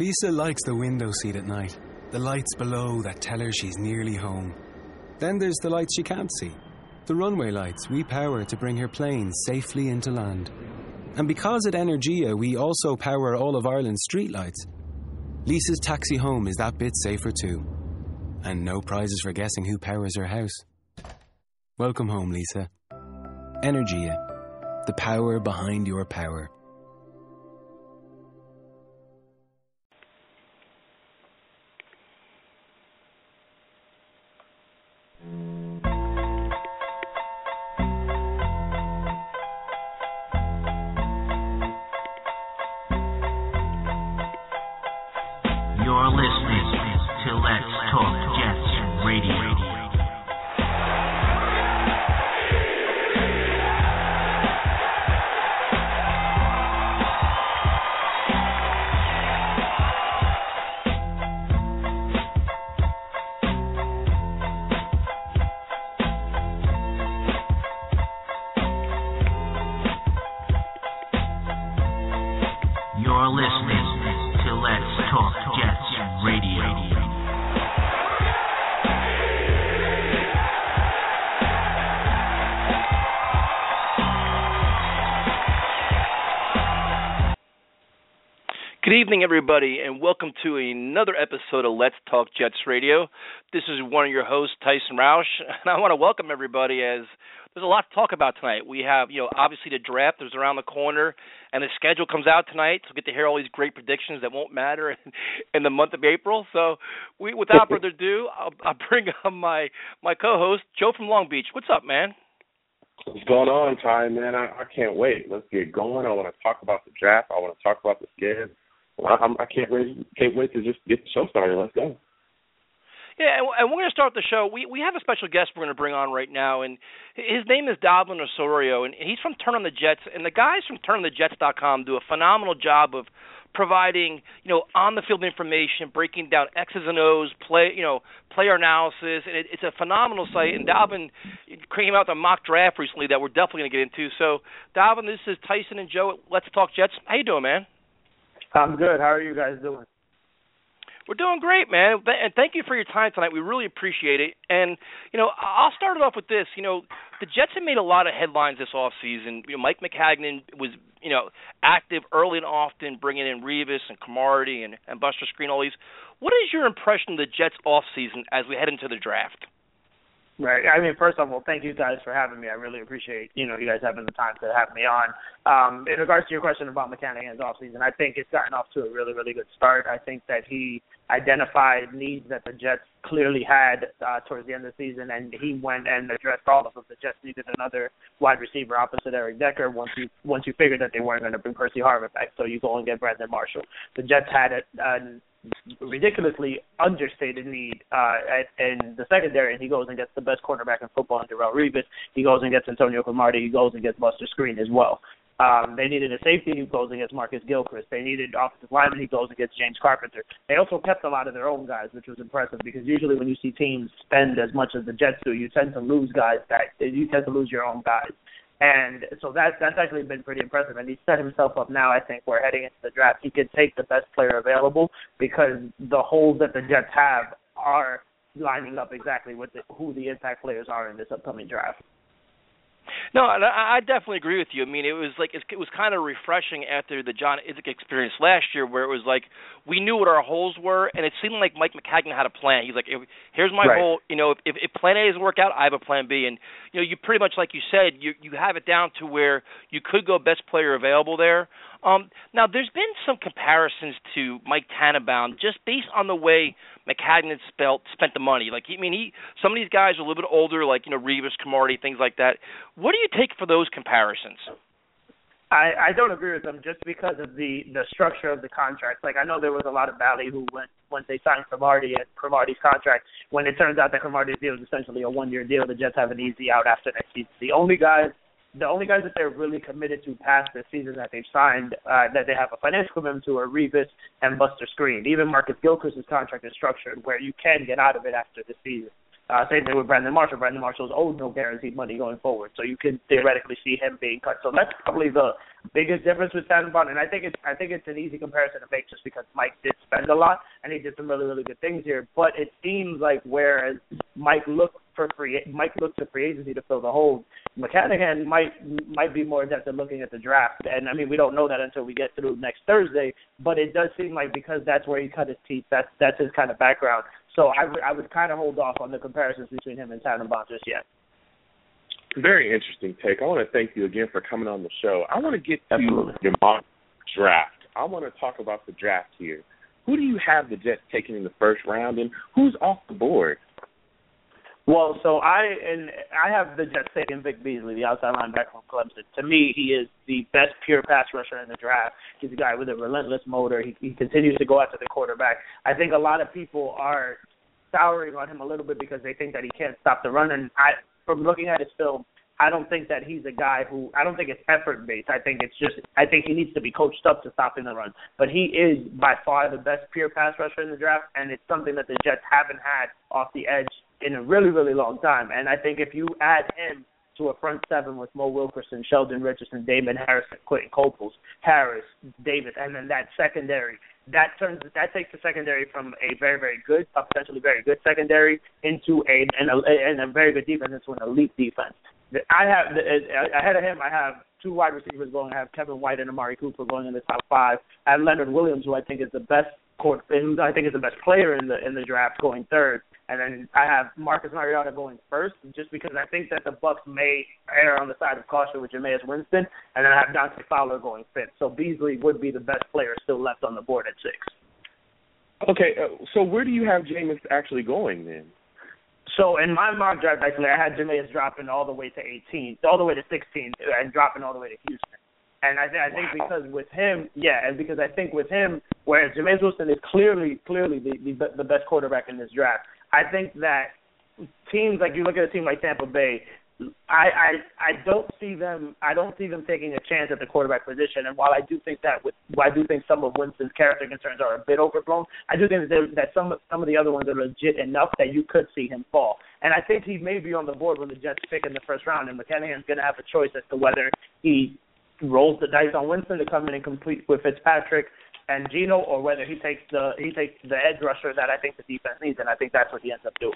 Lisa likes the window seat at night, the lights below that tell her she's nearly home. Then there's the lights she can't see, the runway lights we power to bring her plane safely into land. And because at Energia we also power all of Ireland's streetlights, Lisa's taxi home is that bit safer too. And no prizes for guessing who powers her house. Welcome home, Lisa. Energia, the power behind your power. You're Good evening, everybody, and welcome to another episode of Let's Talk Jets Radio. This is one of your hosts, Tyson Roush, and I want to welcome everybody as there's a lot to talk about tonight. We have, you know, obviously the draft is around the corner, and the schedule comes out tonight, so we get to hear all these great predictions that won't matter in the month of April. So, we, without further ado, I'll, I'll bring on my my co-host, Joe from Long Beach. What's up, man? What's going on, Ty? Man, I, I can't wait. Let's get going. I want to talk about the draft. I want to talk about the I, I'm, I can't wait. Can't wait to just get the show started. Let's go. Yeah, and, we're going to start the show. We we have a special guest we're going to bring on right now, and his name is Dalvin Osorio, and he's from Turn on the Jets. And the guys from TurnOnTheJets.com do a phenomenal job of providing you know on the field information, breaking down X's and O's, play you know player analysis, and it, it's a phenomenal site. And Dalvin came out a mock draft recently that we're definitely going to get into. So Dalvin, this is Tyson and Joe. at Let's talk Jets. How you doing, man? I'm good. How are you guys doing? We're doing great, man. And thank you for your time tonight. We really appreciate it. And you know, I'll start it off with this. You know, the Jets have made a lot of headlines this off season. You know, Mike Maccagnan was you know active early and often, bringing in Revis and Cromartie and and Buster Skrine. All these. What is your impression of the Jets off season as we head into the draft? Right. I mean, first of all, thank you guys for having me. I really appreciate you know you guys having the time to have me on. Um, in regards to your question about McCannahan's offseason, I think it's gotten off to a really really good start. I think that he identified needs that the Jets clearly had uh, towards the end of the season, and he went and addressed all of them. The Jets needed another wide receiver opposite Eric Decker once you once you figured that they weren't going to bring Percy Harvin back, so you go and get Brandon Marshall. The Jets had a, a ridiculously understated need uh, in the secondary, and he goes and gets the best cornerback in football in Darrelle Revis. He goes and gets Antonio Cromartie. He goes and gets Buster Skrine as well. Um, they needed a safety. He goes gets Marcus Gilchrist. They needed offensive lineman. He goes and gets James Carpenter. They also kept a lot of their own guys, which was impressive because usually when you see teams spend as much as the Jets do, you tend to lose guys that you tend to lose your own guys. And so that that's actually been pretty impressive. And he set himself up now. I think we're heading into the draft. He could take the best player available because the holes that the Jets have are lining up exactly with the, who the impact players are in this upcoming draft. No, I, I definitely agree with you. I mean, it was like it was kind of refreshing after the John Idzik experience last year, where it was like we knew what our holes were, and it seemed like Mike Maccagnan had a plan. He's like, "Here's my right. hole. You know, if, if if Plan A doesn't work out, I have a Plan B." And you know, you pretty much like you said, you you have it down to where you could go best player available there. Um, now, there's been some comparisons to Mike Tannenbaum just based on the way Maccagnan spelt, spent the money. Like, I mean, he some of these guys are a little bit older, like you know Revis, Cromartie, things like that. What do you take for those comparisons? I, I don't agree with them just because of the the structure of the contract. Like I know there was a lot of ballyhoo when once they signed Cromartie and Cromartie's contract. When it turns out that Cromartie's deal is essentially a one year deal, the Jets have an easy out after next season. The only guys the only guys that they're really committed to past the season that they've signed, uh, that they have a financial commitment to, are Revis and Buster Skrine. Even Marcus Gilchrist's contract is structured where you can get out of it after the season. Uh, same thing with Brandon Marshall. Brandon Marshall's owed no guaranteed money going forward, so you can theoretically see him being cut. So that's probably the biggest difference with Tannenbaum, and I think it's I think it's an easy comparison to make just because Mike did spend a lot and he did some really really good things here. But it seems like whereas Mike looked for free, Mike looked to free agency to fill the holes. Maccagnan might might be more adept at looking at the draft, and I mean we don't know that until we get through next Thursday. But it does seem like because that's where he cut his teeth, that's that's his kind of background. So I would would kind of hold off on the comparisons between him and Tannenbaum just yet. Very interesting take. I want to thank you again for coming on the show. I want to get to Absolutely. your mock draft. I want to talk about the draft here. Who do you have the Jets taking in the first round, and who's off the board? Well, so I and I have the Jets taking Vic Beasley, the outside linebacker from Clemson. To me, he is the best pure pass rusher in the draft. He's a guy with a relentless motor. He, he continues to go after the quarterback. I think a lot of people are souring on him a little bit because they think that he can't stop the run. And I, from looking at his film, I don't think that he's a guy who I don't think it's effort based. I think it's just I think he needs to be coached up to stopping the run. But he is by far the best pure pass rusher in the draft, and it's something that the Jets haven't had off the edge in a really, really long time. And I think if you add him to a front seven with Mo Wilkerson, Sheldon Richardson, Damon Harris, and Quinton Coples, Harris, Davis, and then that secondary, that turns that takes the secondary from a very, very good, a potentially very good secondary into a and a, and a very good defense into an elite defense. I have uh, ahead of him. I have two wide receivers going. I have Kevin White and Amari Cooper going in the top five. I have Leonard Williams, who I think is the best court, I think is the best player in the in the draft, going third. And then I have Marcus Mariota going first, just because I think that the Bucks may err on the side of caution with Jameis Winston, and then I have Dante Fowler going fifth. So Beasley would be the best player still left on the board at six. Okay, uh, so where do you have Jameis actually going then? So in my mock draft, actually, I had Jameis dropping all the way to 18, all the way to 16, and dropping all the way to Houston. And I, th- I think Wow. because with him, yeah, and because I think with him, whereas Jameis Wilson is clearly, clearly the, the the best quarterback in this draft, I think that teams like you look at a team like Tampa Bay, I I I don't see them I don't see them taking a chance at the quarterback position. And while I do think that with I do think some of Winston's character concerns are a bit overblown, I do think that, that some some of the other ones are legit enough that you could see him fall. And I think he may be on the board when the Jets pick in the first round, and McCannahan's going to have a choice as to whether he rolls the dice on Winston to come in and complete with Fitzpatrick and Geno, or whether he takes the he takes the edge rusher that I think the defense needs, and I think that's what he ends up doing.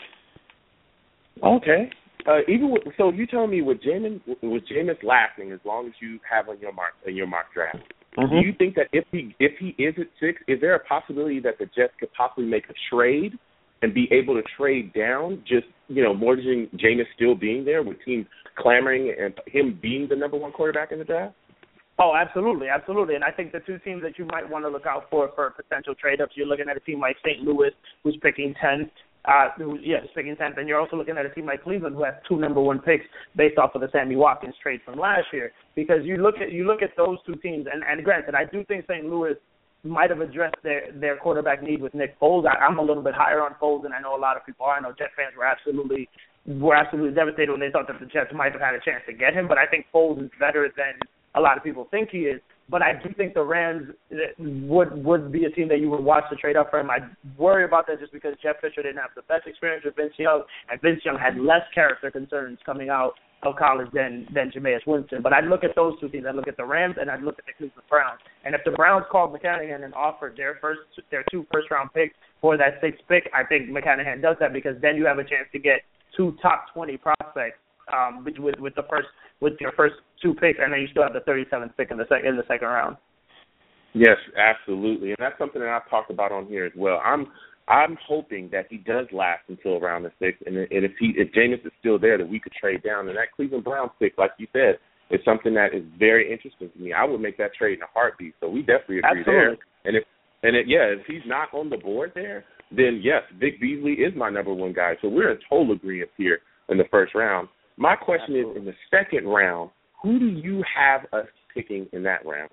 Okay. Uh, even with, so, you tell me with Jameis with Jameis lasting as long as you have on your mark in your mock draft. Do you think that if he if he is at six, is there a possibility that the Jets could possibly make a trade and be able to trade down, just you know, mortgaging Jameis still being there with teams clamoring and him being the number one quarterback in the draft? Oh, absolutely, absolutely. And I think the two teams that you might want to look out for for potential trade ups, you're looking at a team like St. Louis, who's picking tenth. Uh, who, yeah, picking tenth, and you're also looking at a team like Cleveland, who has two number one picks based off of the Sammy Watkins trade from last year. Because you look at you look at those two teams, and, and granted, I do think St. Louis might have addressed their their quarterback need with Nick Foles. I, I'm a little bit higher on Foles than I know a lot of people are. I know Jet fans were absolutely were absolutely devastated when they thought that the Jets might have had a chance to get him, but I think Foles is better than a lot of people think he is. But I do think the Rams would would be a team that you would watch to trade up for him. I worry about that just because Jeff Fisher didn't have the best experience with Vince Young, and Vince Young had less character concerns coming out of college than than Jameis Winston. But I'd look at those two teams. I'd look at the Rams and I'd look at the Cleveland Browns. And if the Browns called McCannahan and offered their first their two first round picks for that sixth pick, I think McCannahan does that because then you have a chance to get two top twenty prospects um with with the first with your first two picks, and then you still have the 37th pick in the sec- in the second round. Yes, absolutely, and that's something that I've talked about on here as well. I'm I'm hoping that he does last until around the sixth, and, and if he if Jameis is still there, that we could trade down. And that Cleveland Browns pick, like you said, is something that is very interesting to me. I would make that trade in a heartbeat. So we definitely agree Absolutely. there. And if and it, yeah, if he's not on the board there, then yes, Vic Beasley is my number one guy. So we're in total agreement here in the first round. My question Absolutely. is, in the second round, who do you have us picking in that round?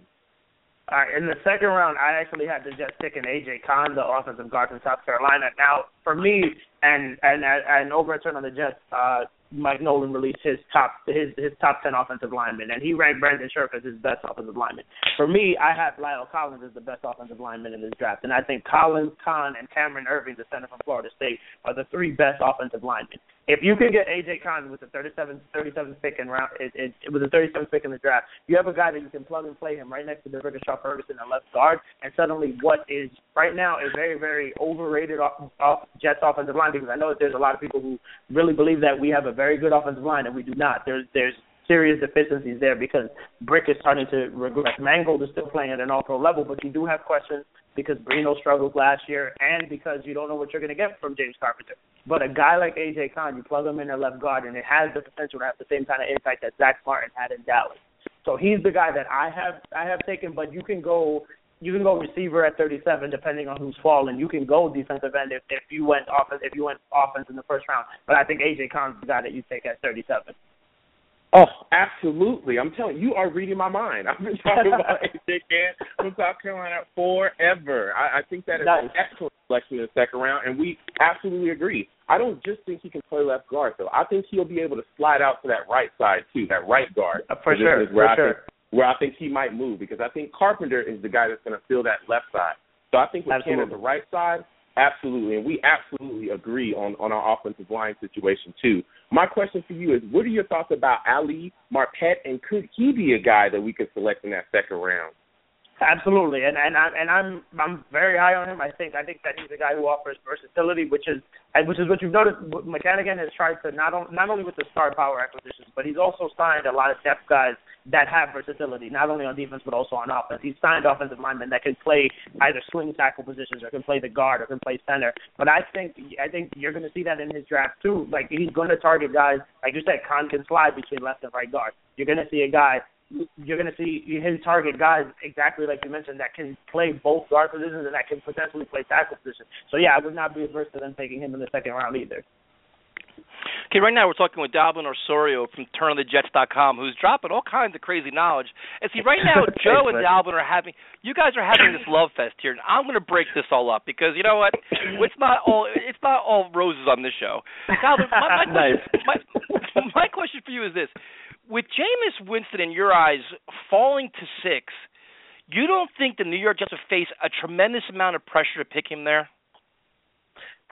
All right, in the second round, I actually had the Jets picking AJ Cann, the offensive guard from South Carolina. Now, for me, and and and over at Turn on the Jets, uh, Mike Nolan released his top his his top ten offensive linemen, and he ranked Brandon Scherff as his best offensive lineman. For me, I have La'el Collins as the best offensive lineman in this draft, and I think Collins, Cann, and Cameron Erving, the center from Florida State, are the three best offensive linemen. If you can get AJ Cann with the 37th 37th pick in round, it, it, it was the 37th pick in the draft. You have a guy that you can plug and play him right next to the Shaw Ferguson at left guard, and suddenly what is right now a very very overrated off, off Jets offensive line because I know that there's a lot of people who really believe that we have a very good offensive line and we do not. There's there's serious deficiencies there because Brick is starting to regress. Mangold is still playing at an all-pro level, but you do have questions because Breno struggled last year and because you don't know what you're going to get from James Carpenter. But a guy like AJ Cann, you plug him in at left guard, and it has the potential to have the same kind of impact that Zack Martin had in Dallas. So he's the guy that I have I have taken, but you can go you can go receiver at 37 depending on who's falling. You can go defensive end if, if you went offense if you went offense in the first round. But I think AJ Cann's the guy that you take at 37. Oh, absolutely. I'm telling you, you are reading my mind. I've been talking about AJ Cann from South Carolina forever. I, I think that is Nice. an excellent selection in the second round, and we absolutely agree. I don't just think he can play left guard, though. I think he'll be able to slide out to that right side, too, that right guard. Uh, for sure, for I sure. Think, where I think he might move, because I think Carpenter is the guy that's going to fill that left side. So I think with Cann Absolutely. on the right side, absolutely, and we absolutely agree on, on our offensive line situation, too. My question for you is, what are your thoughts about Ali Marpet, and could he be a guy that we could select in that second round? Absolutely, and and I and I'm I'm very high on him. I think I think that he's a guy who offers versatility, which is which is what you've noticed. McCannigan has tried to not on, not only with the star power acquisitions, but he's also signed a lot of depth guys that have versatility, not only on defense but also on offense. He's signed offensive linemen that can play either swing tackle positions or can play the guard or can play center. But I think I think you're going to see that in his draft too. Like he's going to target guys like you said, Cann can slide between left and right guard. You're going to see a guy you're going to see him target guys exactly like you mentioned that can play both guard positions and that can potentially play tackle positions. So yeah, I would not be averse to them taking him in the second round either. Okay, right now we're talking with Dalvin Osorio from TurnOnTheJets.com, who's dropping all kinds of crazy knowledge. And see, right now Joe and. Dalvin are having, you guys are having this love fest here, and I'm going to break this all up because you know what? It's not all, it's not all roses on this show. Dalvin, my, my, Nice. my, my question for you is this: With Jameis Winston in your eyes falling to six, you don't think the New York Jets will face a tremendous amount of pressure to pick him there?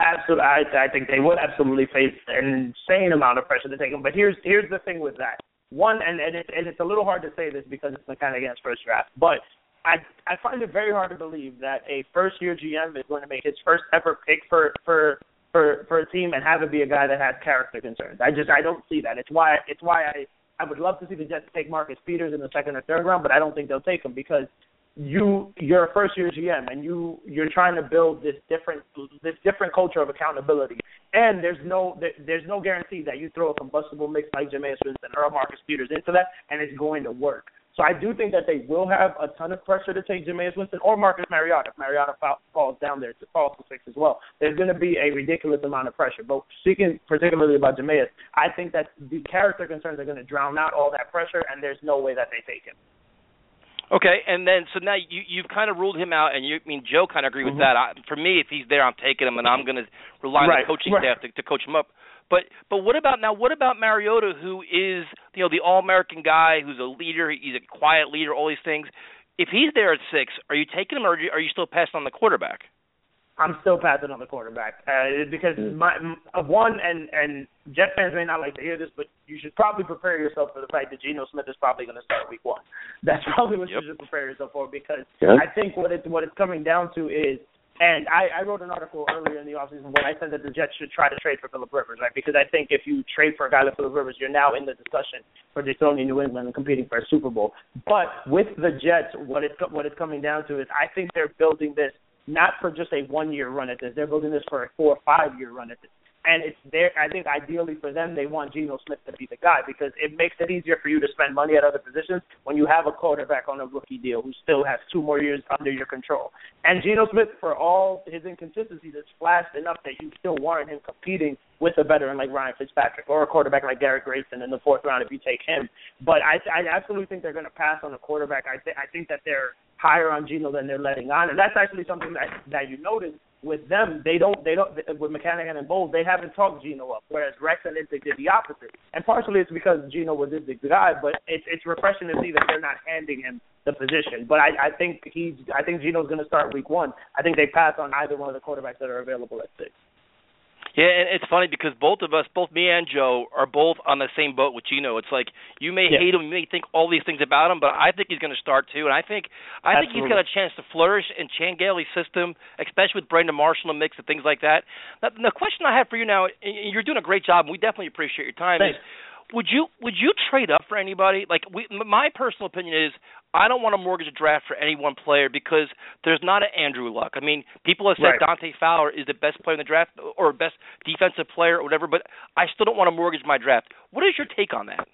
Absolutely, I, I think they would absolutely face an insane amount of pressure to take him. But here's here's the thing with that. One, and and it's, and it's a little hard to say this because it's the kind of against first draft, but I I find it very hard to believe that a first year GM is going to make his first ever pick for for for for a team and have it be a guy that has character concerns. I just I don't see that. It's why it's why I I would love to see the Jets take Marcus Peters in the second or third round, but I don't think they'll take him because you you're a first year GM and you you're trying to build this different this different culture of accountability. And there's no there, there's no guarantee that you throw a combustible mix like Jameis Winston or Marcus Peters into that and it's going to work. So I do think that they will have a ton of pressure to take Jameis Winston or Marcus Mariota. If Mariota falls down there to falls to six as well. There's going to be a ridiculous amount of pressure. But speaking particularly about Jameis, I think that the character concerns are going to drown out all that pressure, and there's no way that they take him. Okay, and then so now you you've kind of ruled him out, and you I mean Joe kind of agree with Mhm. that. I, for me, if he's there, I'm taking him, and I'm going to rely on Right, the coaching right. staff to, to coach him up. But but what about now? What about Mariota, who is you know the All American guy, who's a leader, he's a quiet leader, all these things. If he's there at six, are you taking him, or are you, still passing on the quarterback? I'm still passing on the quarterback uh, because my of one and and Jet fans may not like to hear this, but you should probably prepare yourself for the fact that Geno Smith is probably going to start Week One. That's probably what Yep. you should prepare yourself for because Yeah. I think what it what it's coming down to is And I, I wrote an article earlier in the offseason when I said that the Jets should try to trade for Philip Rivers, right? Because I think if you trade for a guy like Philip Rivers, you're now in the discussion for dethroning New England and competing for a Super Bowl. But with the Jets, what it's what it's coming down to is I think they're building this not for just a one year run at this. They're building this for a four or five year run at this. And it's there. I think ideally for them, they want Geno Smith to be the guy because it makes it easier for you to spend money at other positions when you have a quarterback on a rookie deal who still has two more years under your control. And Geno Smith, for all his inconsistencies, has flashed enough that you still warrant him competing with a veteran like Ryan Fitzpatrick or a quarterback like Garrett Grayson in the fourth round if you take him. But I, I absolutely think they're going to pass on a quarterback. I, th- I think that they're higher on Geno than they're letting on, and that's actually something that that you notice with them, they don't, they don't, with Mccanahan and Bowles, they haven't talked Geno up, whereas Rex and Idzik did the opposite. And partially it's because Geno was Idzik's guy, but it's it's refreshing to see that they're not handing him the position. But I, I think he's, I think Geno's going to start week one. I think they pass on either one of the quarterbacks that are available at six. Yeah, and it's funny because both of us, both me and Joe, are both on the same boat with Geno. It's like you may yeah. hate him, you may think all these things about him, but I think he's going to start too, and I think I Absolutely. think he's got a chance to flourish in Chan Gailey's system, especially with Brandon Marshall in the mix and things like that. Now, the question I have for you now, and you're doing a great job, and we definitely appreciate your time. Thanks. Is would you would you trade up for anybody? Like we, my personal opinion is I don't want to mortgage a draft for any one player because there's not an Andrew Luck. I mean, people have said right. Dante Fowler is the best player in the draft or best defensive player or whatever, but I still don't want to mortgage my draft. What is your take on that?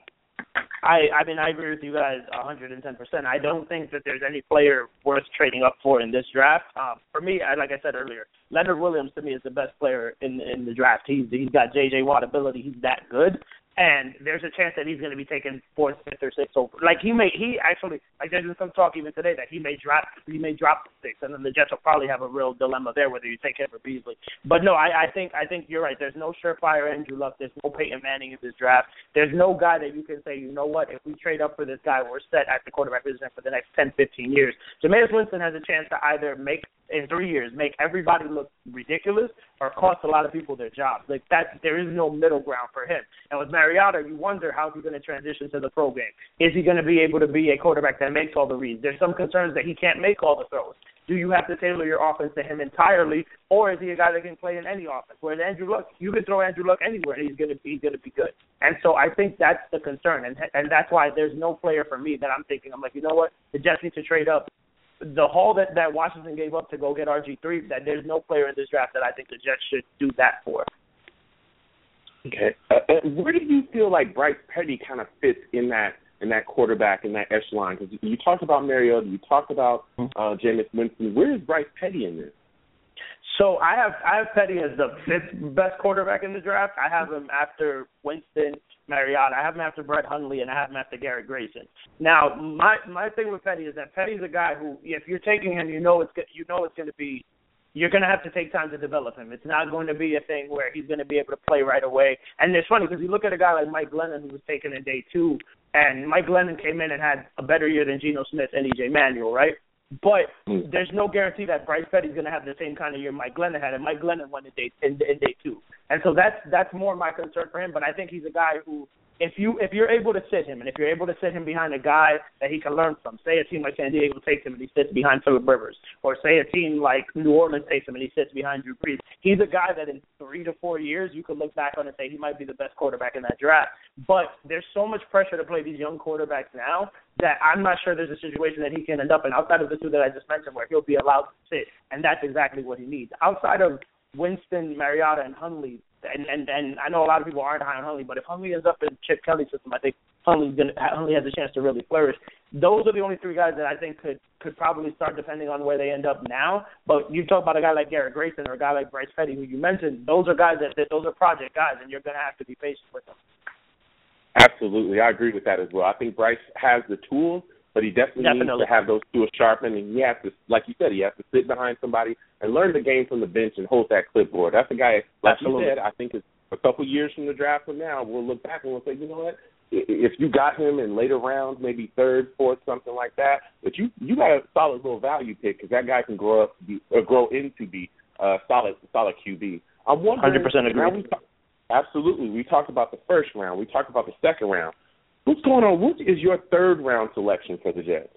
I I mean I agree with you guys 110%. I don't think that there's any player worth trading up for in this draft. Um, for me, I, like I said earlier, Leonard Williams to me is the best player in in the draft. He's he's got JJ Watt ability. He's that good and there's a chance that he's going to be taken fourth, fifth, or sixth over. Like he may, he actually, like there's been some talk even today that he may drop, he may drop six, and then the Jets will probably have a real dilemma there whether you take him or Beasley. But no, I, I think, I think you're right. There's no surefire Andrew Luck. There's no Peyton Manning in this draft. There's no guy that you can say, you know what, if we trade up for this guy, we're set at the quarterback position for the next 10, 15 years. Jameis Winston has a chance to either make in three years make everybody look ridiculous or cost a lot of people their jobs. Like that, there is no middle ground for him. And with Mariota, you wonder how he's going to transition to the pro game. Is he going to be able to be a quarterback that makes all the reads? There's some concerns that he can't make all the throws. Do you have to tailor your offense to him entirely, or is he a guy that can play in any offense? Whereas Andrew Luck, you can throw Andrew Luck anywhere, and he's going to be going to be good. And so I think that's the concern, and and that's why there's no player for me that I'm thinking. I'm like, you know what, the Jets need to trade up the haul that that Washington gave up to go get RG three, that there's no player in this draft that I think the Jets should do that for. Okay, uh, uh where do you feel like Bryce Petty kind of fits in that in that quarterback in that echelon? Because you talked about Mariota, you talked about hmm. uh, Jameis Winston. Where is Bryce Petty in this? So I have I have Petty as the fifth best quarterback in the draft. I have him after Winston, Mariota. I have him after Brett Hundley, and I have him after Garrett Grayson. Now, my my thing with Petty is that Petty's a guy who, if you're taking him, you know it's you know it's going to be you're going to have to take time to develop him. It's not going to be a thing where he's going to be able to play right away. And it's funny because you look at a guy like Mike Glennon who was taken in day two, and Mike Glennon came in and had a better year than Geno Smith and EJ Manuel, right? But mm. there's no guarantee that Bryce Petty's going to have the same kind of year Mike Glennon had, and Mike Glennon won in day in, in day two, and so that's that's more my concern for him. But I think he's a guy who if you if you're able to sit him and if you're able to sit him behind a guy that he can learn from, say a team like San Diego takes him and he sits behind Philip Rivers, or say a team like New Orleans takes him and he sits behind Drew Brees, he's a guy that in three to four years you could look back on and say he might be the best quarterback in that draft. But there's so much pressure to play these young quarterbacks now that I'm not sure there's a situation that he can end up in outside of the two that I just mentioned where he'll be allowed to sit, and that's exactly what he needs. Outside of Winston, Mariota, and Hundley, and and and I know a lot of people aren't high on Hundley, but if Hundley ends up in Chip Kelly's system, I think Hundley's gonna Hundley has a chance to really flourish. Those are the only three guys that I think could could probably start depending on where they end up now. But you talk about a guy like Garrett Grayson or a guy like Bryce Petty, who you mentioned. Those are guys that, that those are project guys, and you're gonna have to be patient with them. Absolutely, I agree with that as well. I think Bryce has the tools but he definitely, definitely. needs to have those tools sharpened, and he has to, like you said, he has to sit behind somebody and learn the game from the bench and hold that clipboard. That's a guy, like Absolutely. you said, I think it's a couple years from the draft from now, we'll look back and we'll say, you know what? If you got him in later rounds, maybe third, fourth, something like that, but you you got a solid little value pick because that guy can grow up, be, or grow into be a solid solid QB. I'm wondering. Hundred percent agree. We, absolutely, we talked about the first round. We talked about the second round. What's going on? What is your third round selection for the Jets?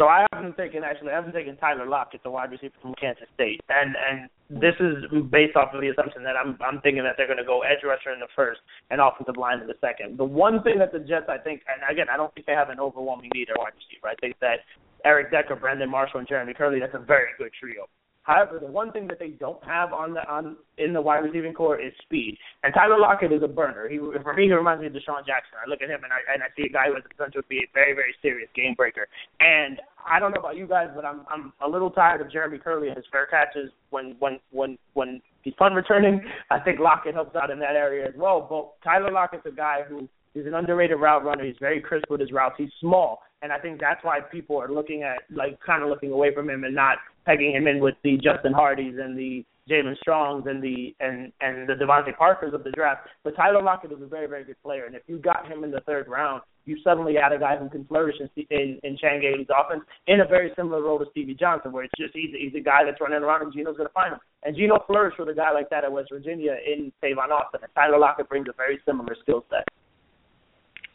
So I haven't taken actually I haven't taken Tyler Lockett, the wide receiver from Kansas State, and and this is based off of the assumption that I'm I'm thinking that they're going to go edge rusher in the first and offensive line in the second. The one thing that the Jets I think, and again I don't think they have an overwhelming need at wide receiver. I think that Eric Decker, Brandon Marshall, and Jeremy Kerley that's a very good trio. However, the one thing that they don't have on the on in the wide receiving core is speed. And Tyler Lockett is a burner. He for me he reminds me of DeSean Jackson. I look at him and I and I see a guy who has the potential to be a very very serious game breaker. And I don't know about you guys, but I'm I'm a little tired of Jeremy Kerley and his fair catches when when when when he's punt returning. I think Lockett helps out in that area as well. But Tyler Lockett's a guy who He's an underrated route runner. He's very crisp with his routes. He's small, and I think that's why people are looking at like kind of looking away from him and not pegging him in with the Justin Hardys and the Jaelen Strongs and the and and the DeVante Parkers of the draft. But Tyler Lockett is a very very good player, and if you got him in the third round, you suddenly add a guy who can flourish in in, in Chan offense in a very similar role to Stevie Johnson, where it's just he's, he's a guy that's running around and Geno's going to find him. And Geno flourished with a guy like that at West Virginia in Tavon Austin, and Tyler Lockett brings a very similar skill set.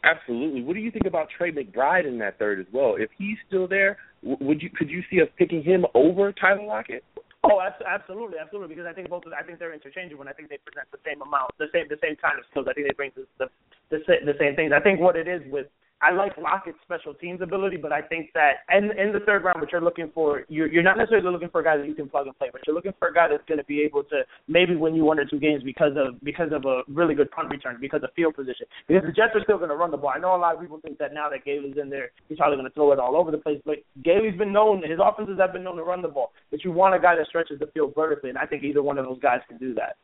Absolutely. What do you think about Trey McBride in that third as well? If he's still there, would you could you see us picking him over Tyler Lockett? Oh, absolutely, absolutely. Because I think both, of, I think they're interchangeable, and I think they present the same amount, the same, the same kind of skills. I think they bring the the the, the same things. I think what it is with I like Lockett's special teams ability, but I think that and in the third round, what you're looking for, you're you're not necessarily looking for a guy that you can plug and play, but you're looking for a guy that's going to be able to maybe win you one or two games because of because of a really good punt return, because of field position. Because the Jets are still going to run the ball. I know a lot of people think that now that Gailey's in there, he's probably going to throw it all over the place. But Gailey's been known, his offenses have been known to run the ball. But you want a guy that stretches the field vertically, and I think either one of those guys can do that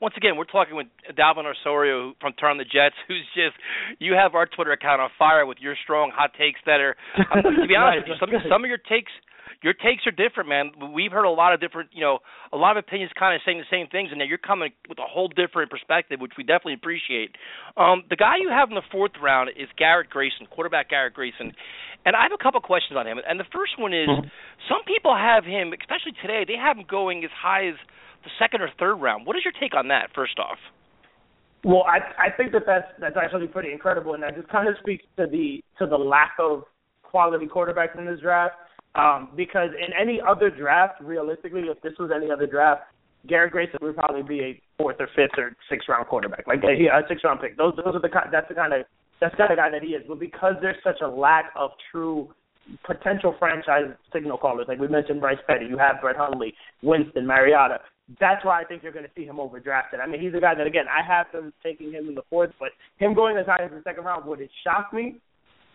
once again, we're talking with Dalvin Osorio from Turn the Jets, who's just you have our Twitter account on fire with your strong hot takes that are. Um, to be honest you, some some of your takes your takes are different, man. We've heard a lot of different, you know, a lot of opinions kind of saying the same things, and now you're coming with a whole different perspective, which we definitely appreciate. Um, the guy you have in the fourth round is Garrett Grayson, quarterback Garrett Grayson, and I have a couple questions on him. And the first one is, mm-hmm. some people have him, especially today, they have him going as high as the second or third round. What is your take on that? First off. Well, I I think that that's that's actually pretty incredible, and that just kind of speaks to the to the lack of quality quarterbacks in this draft. Um, because in any other draft, realistically, if this was any other draft, Garrett Grayson would probably be a fourth or fifth or sixth round quarterback, like a, a round pick. Those those are the that's the kind of that's the kind of guy that he is. But because there's such a lack of true potential franchise signal callers, like we mentioned Bryce Petty, you have Brett Hundley, Winston, Mariota that's why I think you're going to see him overdrafted. I mean, he's a guy that again I have them taking him in the fourth, but him going as high as the second round would it shock me?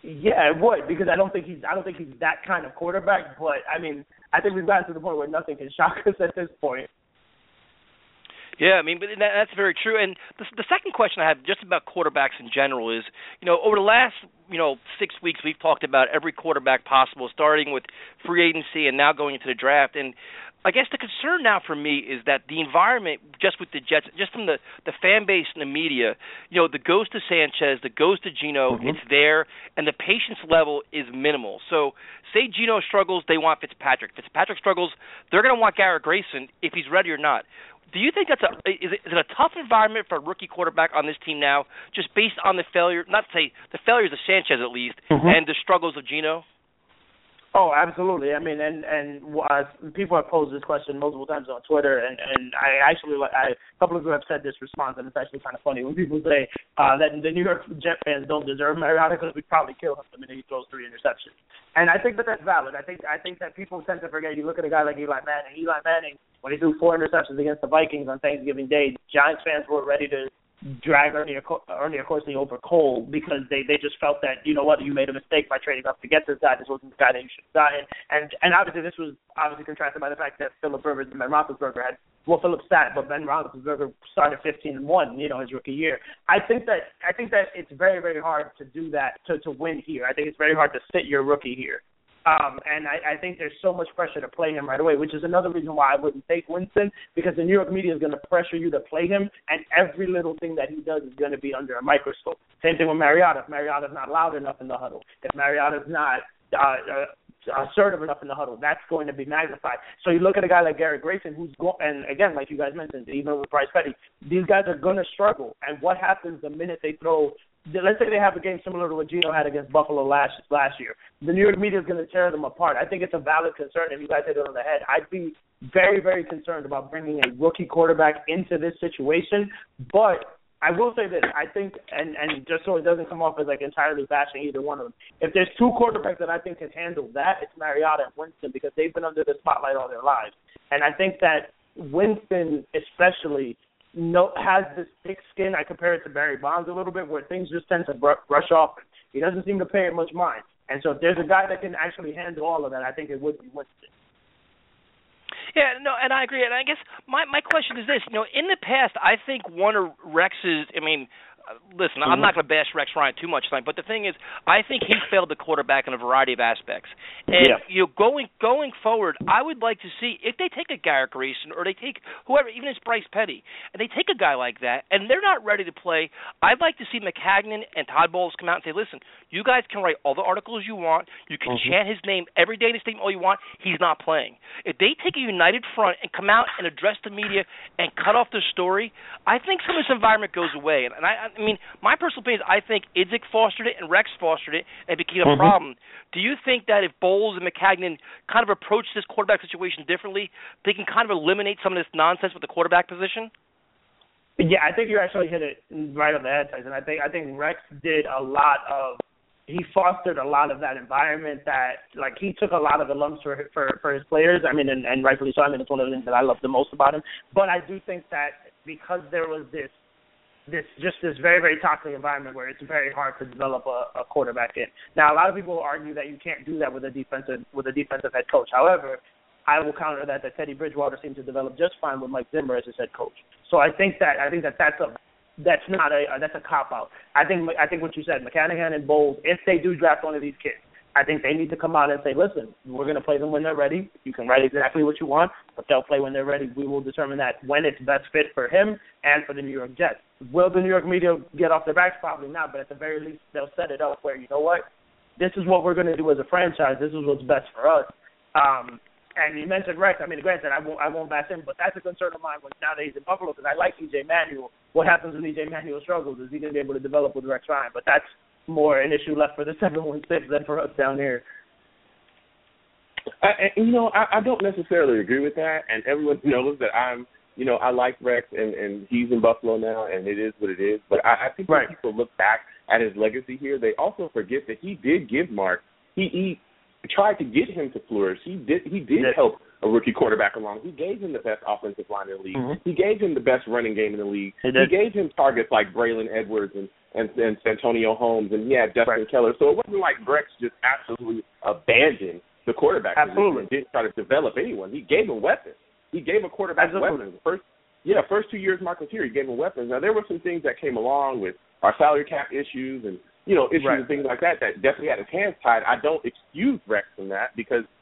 Yeah, it would because I don't think he's I don't think he's that kind of quarterback. But I mean, I think we've gotten to the point where nothing can shock us at this point. Yeah, I mean, but that, that's very true. And the, the second question I have just about quarterbacks in general is, you know, over the last, you know, six weeks we've talked about every quarterback possible, starting with free agency and now going into the draft. And I guess the concern now for me is that the environment, just with the Jets, just from the the fan base and the media, you know, the ghost of Sanchez, the ghost of Geno, mm-hmm. it's there, and the patience level is minimal. So, say Geno struggles, they want Fitzpatrick. Fitzpatrick struggles, they're going to want Garrett Grayson if he's ready or not. Do you think that's a is it, is it a tough environment for a rookie quarterback on this team now, just based on the failure, not to say the failures of Sanchez at least, mm-hmm. and the struggles of Geno? Oh, absolutely. I mean, and and uh, people have posed this question multiple times on Twitter, and and I actually I, a couple of you have said this response, and it's actually kind of funny when people say uh, that the New York Jet fans don't deserve Mariota because we'd probably kill him the minute he throws three interceptions. And I think that that's valid. I think I think that people tend to forget. You look at a guy like Eli Manning. Eli Manning, when he threw four interceptions against the Vikings on Thanksgiving Day, Giants fans were ready to drag Ernie, Ernie Accorsi over Cole because they they just felt that you know what you made a mistake by trading up to get this guy. This wasn't the guy that you should have gotten. And and obviously this was obviously contrasted by the fact that Philip Rivers and Ben Roethlisberger had well Philip sat, but Ben Roethlisberger started 15 and one, you know, his rookie year. I think that I think that it's very very hard to do that to to win here. I think it's very hard to sit your rookie here. Um, and I, I think there's so much pressure to play him right away, which is another reason why I wouldn't take Winston because the New York media is going to pressure you to play him, and every little thing that he does is going to be under a microscope. Same thing with Mariota. If Mariota's not loud enough in the huddle, if Mariota's not uh, uh, assertive enough in the huddle, that's going to be magnified. So you look at a guy like Garrett Grayson, who's go- and again, like you guys mentioned, even with Bryce Petty, these guys are going to struggle. And what happens the minute they throw let's say they have a game similar to what Geno had against Buffalo last last year. The New York media is going to tear them apart. I think it's a valid concern. If you guys hit it on the head, I'd be very very concerned about bringing a rookie quarterback into this situation. But I will say this: I think, and and just so it doesn't come off as like entirely bashing either one of them. If there's two quarterbacks that I think can handle that, it's Mariota and Winston because they've been under the spotlight all their lives. And I think that Winston, especially, no has this thick skin. I compare it to Barry Bonds a little bit, where things just tend to brush off. He doesn't seem to pay it much mind. And so, if there's a guy that can actually handle all of that, I think it would be Winston. Yeah, no, and I agree. And I guess my my question is this: you know, in the past, I think one of Rex's, I mean, listen, mm-hmm. I'm not going to bash Rex Ryan too much tonight, but the thing is, I think he failed the quarterback in a variety of aspects. And yeah. you know, going going forward, I would like to see if they take a Garrett Grayson or they take whoever, even it's Bryce Petty, and they take a guy like that, and they're not ready to play. I'd like to see Maccagnan and Todd Bowles come out and say, listen, you guys can write all the articles you want, you can mm-hmm. chant his name every day in the statement all you want. He's not playing. If they take a united front and come out and address the media and cut off the story, I think some of this environment goes away. And, and I, I mean, my personal opinion is I think Idzik fostered it and Rex fostered it and it became a mm-hmm. problem. Do you think that if Bowles and Maccagnan kind of approach this quarterback situation differently, they can kind of eliminate some of this nonsense with the quarterback position? Yeah, I think you actually hit it right on the head, Tyson. I think I think Rex did a lot of he fostered a lot of that environment that like he took a lot of the lumps for for for his players. I mean, and, and rightfully so. I mean, it's one of the things that I love the most about him. But I do think that because there was this this just this very very toxic environment where it's very hard to develop a, a quarterback in. Now a lot of people argue that you can't do that with a defensive with a defensive head coach. However, I will counter that that Teddy Bridgewater seemed to develop just fine with Mike Zimmer as his head coach. So I think that I think that that's a that's not a that's a cop out. I think I think what you said, Maccagnan and Bowles, if they do draft one of these kids, I think they need to come out and say, listen, we're going to play them when they're ready. You can write exactly what you want, but they'll play when they're ready. We will determine that when it's best fit for him and for the New York Jets. Will the New York media get off their backs? Probably not, but at the very least, they'll set it up where, you know what, this is what we're going to do as a franchise. This is what's best for us. Um, and you mentioned Rex. I mean, granted, I won't I won't bash him, but that's a concern of mine when now that he's in Buffalo because I like EJ Manuel. What happens when EJ Manuel struggles? Is he going to be able to develop with Rex Ryan? But that's more an issue left for the seven one six than for us down here. I, you know, I, I don't necessarily agree with that, and everyone knows that I'm, you know, I like Rex, and and he's in Buffalo now, and it is what it is. But I, I think right. when people look back at his legacy here, they also forget that he did give Mark. He he tried to get him to flourish. He did he did yes. help a rookie quarterback along. He gave him the best offensive line in the league. Mm-hmm. He gave him the best running game in the league. He, he gave him targets like Braylon Edwards and and, and Santonio Holmes and yeah, Dustin right. Keller. So it wasn't like Rex just absolutely abandoned the quarterback absolutely. didn't try to develop anyone. He gave him weapons. He gave a quarterback absolutely. weapons. First yeah, first two years Mark was here, he gave him weapons. Now there were some things that came along with our salary cap issues and you know, issues right. and things like that that definitely had his hands tied. I don't excuse Rex from that because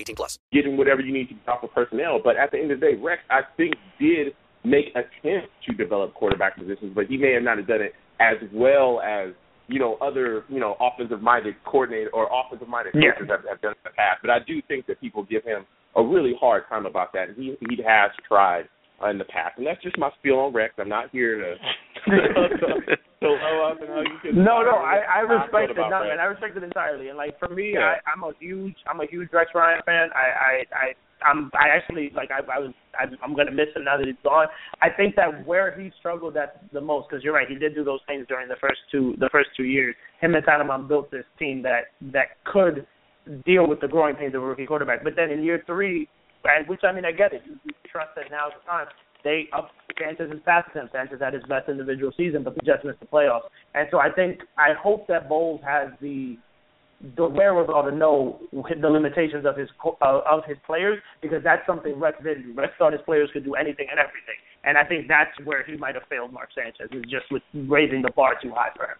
18 plus. Getting whatever you need to get off of personnel. But at the end of the day, Rex, I think, did make attempts to develop quarterback positions, but he may have not have done it as well as you know other you know offensive minded coordinator or offensive minded coaches yeah. have, have done in the past. But I do think that people give him a really hard time about that. and He he has tried in the past, and that's just my spiel on Rex. I'm not here to. so, no, no, I, I respect it, not, and I respect it entirely. And like for me, yeah. I, I'm a huge, I'm a huge Rex Ryan fan. I, I, I, I'm I actually like I, I was I, I'm gonna miss him now that he's gone. I think that where he struggled at the most, because you're right, he did do those things during the first two the first two years. Him and Tannenbaum built this team that that could deal with the growing pains of a rookie quarterback. But then in year three, and which I mean I get it, you, you trust that now's the time. They up Sanchez's pass attempts. Sanchez had his best individual season, but the Jets missed the playoffs. And so I think I hope that Bowles has the the wherewithal to know the limitations of his uh, of his players because that's something Rex did. Rex thought his players could do anything and everything, and I think that's where he might have failed Mark Sanchez is just with raising the bar too high for him.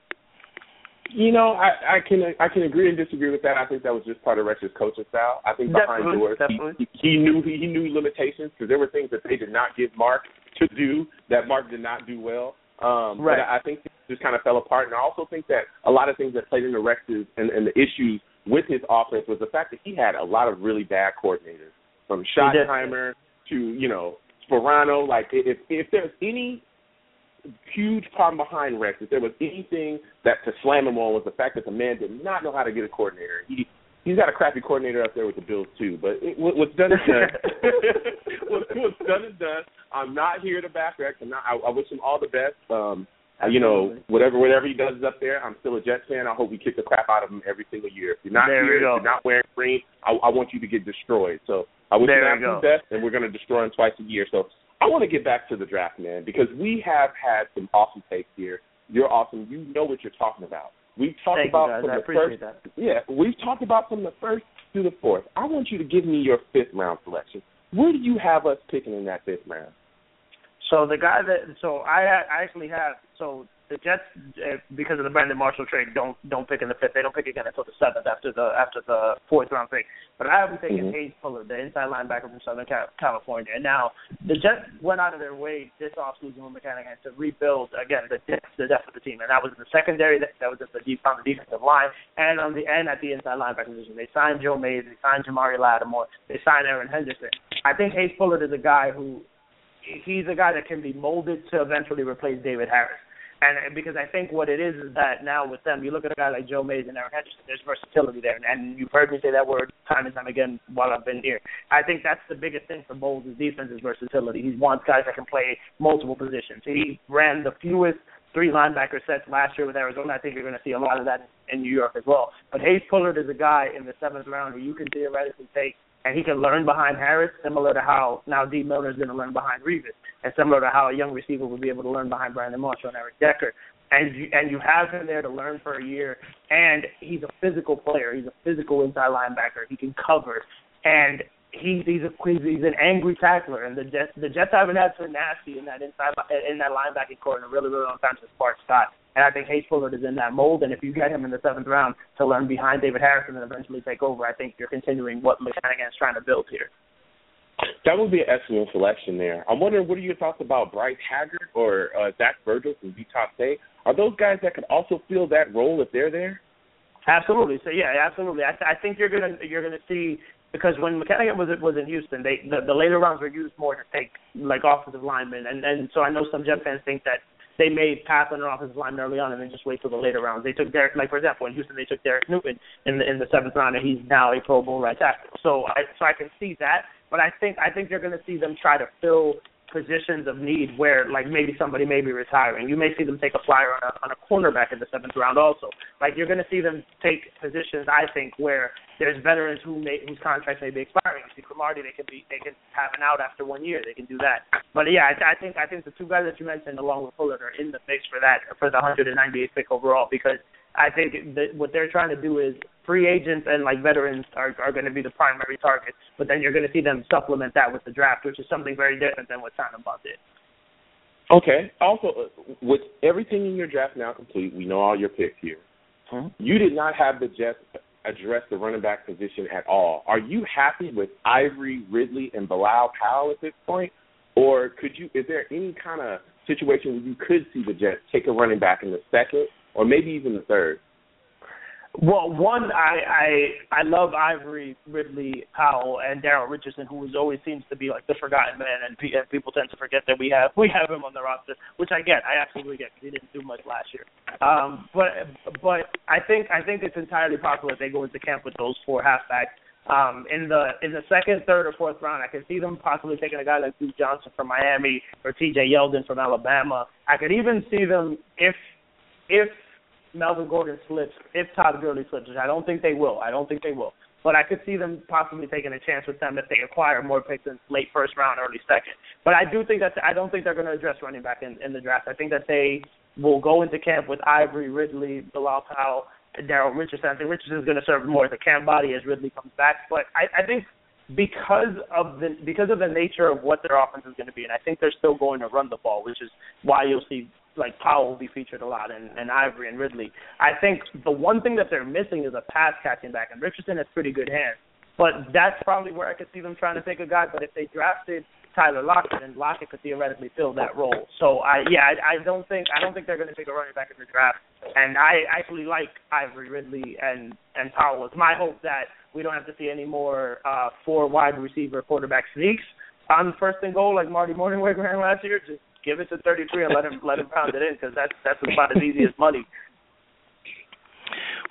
You know, I, I can I can agree and disagree with that. I think that was just part of Rex's coaching style. I think behind definitely, doors, definitely. he, he knew he knew limitations because there were things that they did not give Mark to do that Mark did not do well. Um, right. But I think it just kind of fell apart, and I also think that a lot of things that played into Rex's and, and the issues with his offense was the fact that he had a lot of really bad coordinators, from Schottenheimer to you know Sparano. Like if if there's any huge problem behind Rex. If there was anything that to slam him on was the fact that the man did not know how to get a coordinator. He he's got a crappy coordinator up there with the Bills too. But it, what's done is done. what's, what's done is done. I'm not here to back Rex. I'm not, I, I wish him all the best. Um, you know, whatever whatever he does up there, I'm still a Jets fan. I hope we kick the crap out of him every single year. If you're not there here, if you're not wearing green, I, I want you to get destroyed. So I wish there him the best, and we're going to destroy him twice a year. So I want to get back to the draft, man, because we have had some awesome takes here. You're awesome. You know what you're talking about. We've talked Thank about from I the first. that. Yeah, we've talked about from the first to the fourth. I want you to give me your fifth round selection. Where do you have us picking in that fifth round? So the guy that so I I actually have so the Jets uh, because of the Brandon Marshall trade don't don't pick in the fifth. They don't pick again until the seventh after the after the fourth round pick. But I have been taking Mhm. Hayes Pullard, the inside linebacker from Southern California. And now the Jets went out of their way this offseason with Maccagnan to rebuild again the depth the depth of the team, and that was in the secondary. That, that was at the deep on the defensive line and on the end at the inside linebacker position. They signed Joe Mays, they signed Jamari Lattimore, they signed Erin Henderson. I think Hayes Pullard is a guy who he's a guy that can be molded to eventually replace David Harris. And because I think what it is is that now with them, you look at a guy like Joe Mays and Erin Henderson, there's versatility there. And you've heard me say that word time and time again while I've been here. I think that's the biggest thing for Bowles' defense is versatility. He wants guys that can play multiple positions. He ran the fewest three linebacker sets last year with Arizona. I think you're going to see a lot of that in New York as well. But Hayes Pullard is a guy in the seventh round who you can theoretically take and he can learn behind Harris, similar to how now Dee Milliner is going to learn behind Revis, and similar to how a young receiver would be able to learn behind Brandon Marshall and Eric Decker. And you, and you have him there to learn for a year, and he's a physical player. He's a physical inside linebacker. He can cover, and he's he's a he's, an angry tackler. And the Jets the Jets haven't had so nasty in that inside in that linebacking corps in a really really long time since Bart Scott. And I think Hayes Pullard is in that mold. And if you get him in the seventh round to learn behind David Harrison and eventually take over, I think you're continuing what Maccagnan's trying to build here. That would be an excellent selection there. I'm wondering, what are your thoughts about Bryce Hager or uh, Zach Vigil from Utah State? Are those guys that could also fill that role if they're there? Absolutely. So yeah, absolutely. I, th- I think you're gonna you're gonna see because when Maccagnan was was in Houston, they the, the later rounds were used more to take like offensive linemen, and and so I know some Jet fans think that they may pass on an offensive line early on and then just wait till the later rounds. They took Derek, like for example, in Houston they took Derek Newton in the in the seventh round, and he's now a Pro Bowl right tackle. So I so I can see that, but I think I think they're going to see them try to fill positions of need where like maybe somebody may be retiring. You may see them take a flyer on a on a cornerback in the seventh round also. Like you're going to see them take positions I think where there's veterans who may whose contracts may be expiring. You see Cromartie, they could be they could have an out after one year. They can do that. But yeah, I, I think I think the two guys that you mentioned along with Pullard are in the mix for that for the 198th pick overall because I think that what they're trying to do is free agents and like veterans are are going to be the primary target, but then you're going to see them supplement that with the draft, which is something very different than what Tannenbaum did. Okay. Also, uh, with everything in your draft now complete, we know all your picks here. You did not have the Jets address the running back position at all. Are you happy with Ivory, Ridley, and Bilal Powell at this point, or could you? Is there any kind of situation where you could see the Jets take a running back in the second, or maybe even the third? Well, one, I I I love Ivory, Ridley, Powell, and Daryl Richardson, who is always seems to be like the forgotten man, and, and people tend to forget that we have we have him on the roster, which I get, I absolutely get, because he didn't do much last year. Um, but but I think I think it's entirely possible that they go into camp with those four halfbacks Um, in the in the second, third, or fourth round, I could see them possibly taking a guy like Duke Johnson from Miami or T.J. Yeldon from Alabama. I could even see them if if Melvin Gordon slips, if Todd Gurley slips, which I don't think they will. I don't think they will. But I could see them possibly taking a chance with them if they acquire more picks in late first round, early second. But I do think that I don't think they're going to address running back in, in the draft. I think that they will go into camp with Ivory, Ridley, Bilal Powell, and Daryl Richardson. I think Richardson is going to serve more as a camp body as Ridley comes back. But I, I think because of the because of the nature of what their offense is going to be, and I think they're still going to run the ball, which is why you'll see like Powell will be featured a lot and, and Ivory and Ridley. I think the one thing that they're missing is a pass catching back, and Richardson has pretty good hands. But that's probably where I could see them trying to take a guy. But if they drafted Tyler Lockett, then Lockett could theoretically fill that role. So I yeah, I, I don't think I don't think they're going to take a running back in the draft. And I actually like Ivory, Ridley, and and Powell. It's my hope that we don't have to see any more uh, four wide receiver quarterback sneaks on first and goal like Marty Mornhinweg ran last year. Just give it to 33 and let him let him pound it in because that's that's about as easy as money.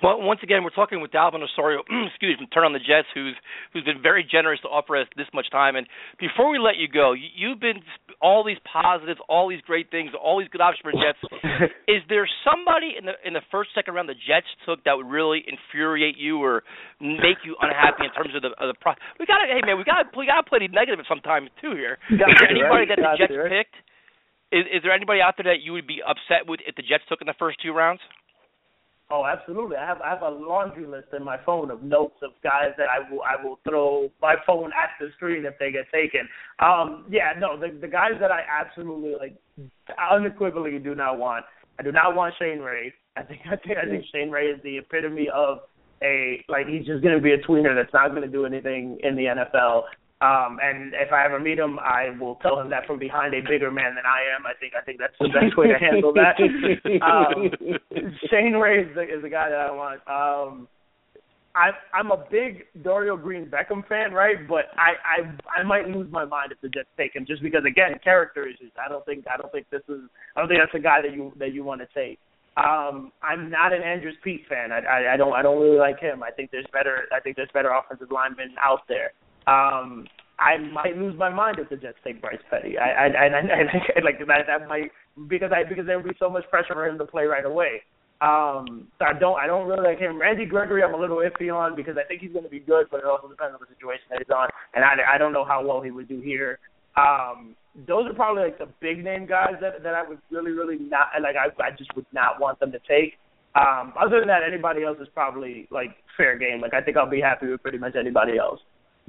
Well, once again, we're talking with Dalvin Osorio, excuse me, Turn on the Jets, who's who's been very generous to offer us this much time. And before we let you go, you've been all these positives, all these great things, all these good options for Jets. Is there somebody in the in the first second round the Jets took that would really infuriate you or make you unhappy in terms of the of the pro? We got to hey man, we got we got to play the negative sometimes too here. Anybody that the Jets picked? Is, is there anybody out there that you would be upset with if the Jets took in the first two rounds? Oh, absolutely. I have I have a laundry list in my phone of notes of guys that I will I will throw my phone at the screen if they get taken. Um, yeah, no, the the guys that I absolutely like unequivocally do not want. I do not want Shane Ray. I think I think I think Shane Ray is the epitome of a like he's just going to be a tweener that's not going to do anything in the NFL. Um, and if I ever meet him, I will tell him that from behind a bigger man than I am. I think I think that's the best way to handle that. um, Shane Ray is the, is the guy that I want. Um, I, I'm a big Dorial Green Beckham fan, right? But I, I I might lose my mind if the Jets take him, just because again, character issues. I don't think I don't think this is I don't think that's a guy that you that you want to take. Um, I'm not an Andrus Peat fan. I, I I don't I don't really like him. I think there's better I think there's better offensive linemen out there. Um, I might lose my mind if the Jets take Bryce Petty. I, I, I, I, I like that. That might because I because there would be so much pressure for him to play right away. Um, so I don't I don't really like him. Randy Gregory, I'm a little iffy on because I think he's going to be good, but it also depends on the situation that he's on, and I I don't know how well he would do here. Um, those are probably like the big name guys that that I would really really not like. I I just would not want them to take. Um, other than that, anybody else is probably like fair game. Like I think I'll be happy with pretty much anybody else.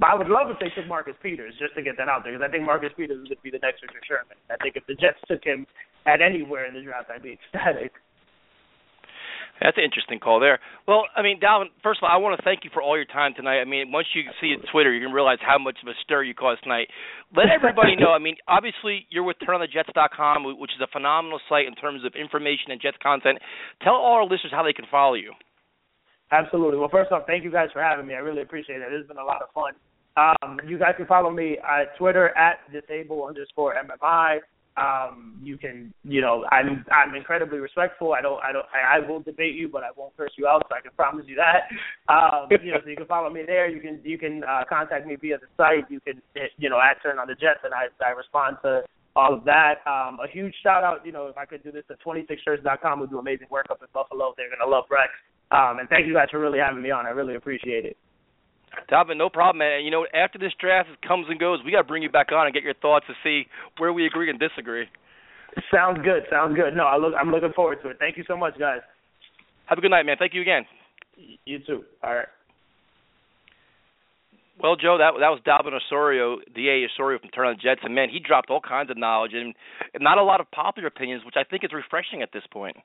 But I would love if they took Marcus Peters just to get that out there because I think Marcus Peters would be the next Richard Sherman. I think if the Jets took him at anywhere in the draft, I'd be ecstatic. That's an interesting call there. Well, I mean, Dalvin, first of all, I want to thank you for all your time tonight. I mean, once you see it Twitter, you can realize how much of a stir you caused tonight. Let everybody know. I mean, obviously, you're with TurnOnTheJets.com, which is a phenomenal site in terms of information and Jets content. Tell all our listeners how they can follow you. Absolutely. Well, first off, thank you guys for having me. I really appreciate it. It's been a lot of fun. Um, you guys can follow me at Twitter at disable underscore MMI. Um, you can, you know, I'm I'm incredibly respectful. I don't, I don't, I, I will debate you, but I won't curse you out. So I can promise you that. Um, you know, so you can follow me there. You can, you can uh, contact me via the site. You can, you know, at Turn on the Jets, and I I respond to all of that. Um, a huge shout out, you know, if I could do this at 26shirts.com, we do amazing work up in Buffalo. They're gonna love Rex. Um, and thank you guys for really having me on. I really appreciate it. Dalvin, no problem, man. You know, after this draft comes and goes, we got to bring you back on and get your thoughts to see where we agree and disagree. Sounds good. Sounds good. No, I look, I'm looking forward to it. Thank you so much, guys. Have a good night, man. Thank you again. You too. All right. Well, Joe, that that was Dalvin Osorio, Da Osorio from Turn on the Jets, and man, he dropped all kinds of knowledge and, and not a lot of popular opinions, which I think is refreshing at this point.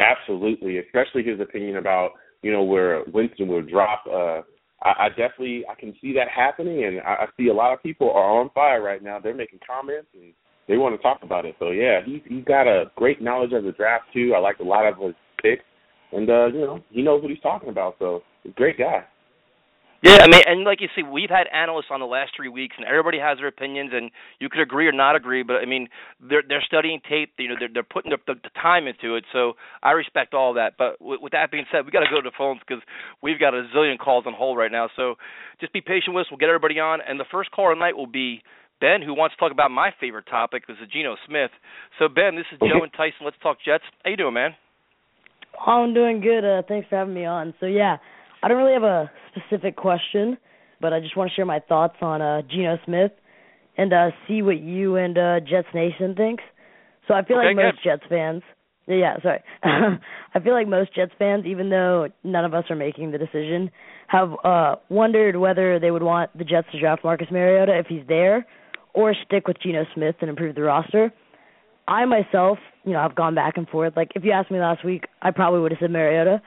Absolutely, especially his opinion about you know where Winston will drop. Uh, I, I definitely I can see that happening, and I, I see a lot of people are on fire right now. They're making comments and they want to talk about it. So yeah, he's he's got a great knowledge of the draft too. I like a lot of his picks, and uh, you know he knows what he's talking about. So he's a great guy. Yeah, I mean, and like you see, we've had analysts on the last three weeks, and everybody has their opinions, and you could agree or not agree, but I mean, they're they're studying tape, you know, they're they're putting the, the, the time into it. So I respect all that. But with, with that being said, we got to go to the phones because we've got a zillion calls on hold right now. So just be patient with us. We'll get everybody on, and the first caller tonight will be Ben, who wants to talk about my favorite topic, this is Geno Smith. So Ben, this is Joe and Tyson. Let's talk Jets. How you doing, man? I'm doing good. Uh, thanks for having me on. So yeah, I don't really have a specific question, but I just want to share my thoughts on uh, Geno Smith and uh, see what you and uh, Jets Nation thinks. So I feel okay, like most good. Jets fans. Yeah, sorry. I feel like most Jets fans, even though none of us are making the decision, have uh wondered whether they would want the Jets to draft Marcus Mariota if he's there, or stick with Geno Smith and improve the roster. I myself, you know, I've gone back and forth. Like if you asked me last week, I probably would have said Mariota,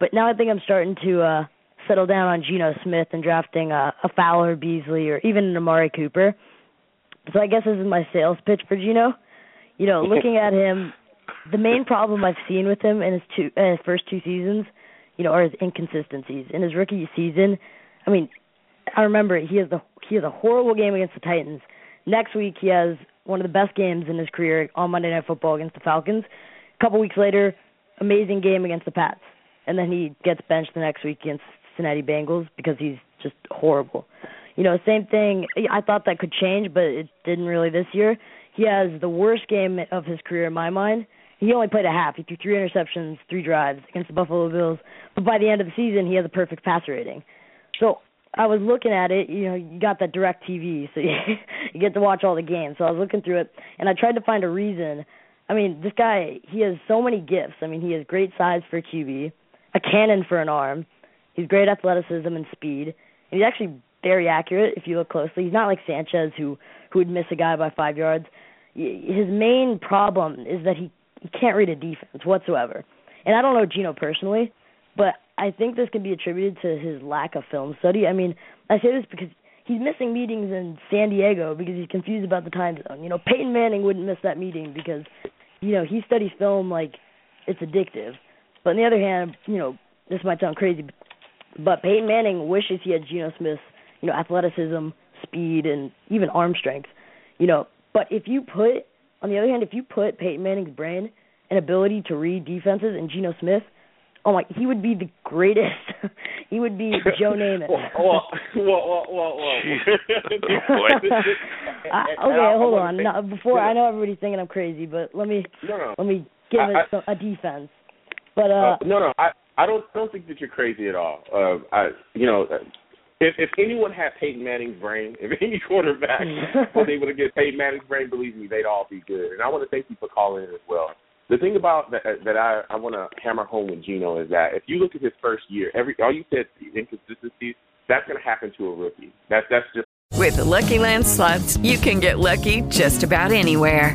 but now I think I'm starting to uh settle down on Geno Smith and drafting uh, a Fowler Beasley or even an Amari Cooper. So I guess this is my sales pitch for Geno. You know, looking at him, the main problem I've seen with him in his two in his first two seasons, you know, are his inconsistencies. In his rookie season, I mean, I remember he has the he has a horrible game against the Titans. Next week he has one of the best games in his career on Monday Night Football against the Falcons. A couple weeks later, amazing game against the Pats, and then he gets benched the next week against Cincinnati Bengals because he's just horrible. You know, same thing. I thought that could change, but it didn't really this year. He has the worst game of his career in my mind. He only played a half. He threw three interceptions, three drives against the Buffalo Bills. But by the end of the season, he has a perfect passer rating. So I was looking at it. You know, you got that direct TV, so you, you get to watch all the games. So I was looking through it, and I tried to find a reason. I mean, this guy, he has so many gifts. I mean, he has great size for QB, a cannon for an arm. He's great athleticism and speed. And he's actually very accurate if you look closely. He's not like Sanchez who who would miss a guy by five yards. His main problem is that he he can't read a defense whatsoever. And I don't know Geno personally, but I think this can be attributed to his lack of film study. I mean, I say this because he's missing meetings in San Diego because he's confused about the time zone. You know, Peyton Manning wouldn't miss that meeting because, you know, he studies film like it's addictive. But on the other hand, you know, this might sound crazy, but Peyton Manning wishes he had Geno Smith's, you know, athleticism, speed, and even arm strength. You know, but if you put, on the other hand, if you put Peyton Manning's brain and ability to read defenses in Geno Smith, oh my, he would be the greatest. he would be Joe Namath. whoa, whoa, whoa, whoa, whoa. I, okay, hold on. No, before I know everybody's thinking I'm crazy, but let me no, no. let me give I, it some, a defense. But uh, uh no, no, I I don't don't think that you're crazy at all. Uh, I you know. If if anyone had Peyton Manning's brain, if any quarterback was able to get Peyton Manning's brain, believe me, they'd all be good. And I want to thank you for calling in as well. The thing about that that I I want to hammer home with Geno is that if you look at his first year, every all you said inconsistencies, that's going to happen to a rookie. That's that's just. With the Lucky Land slots, you can get lucky just about anywhere.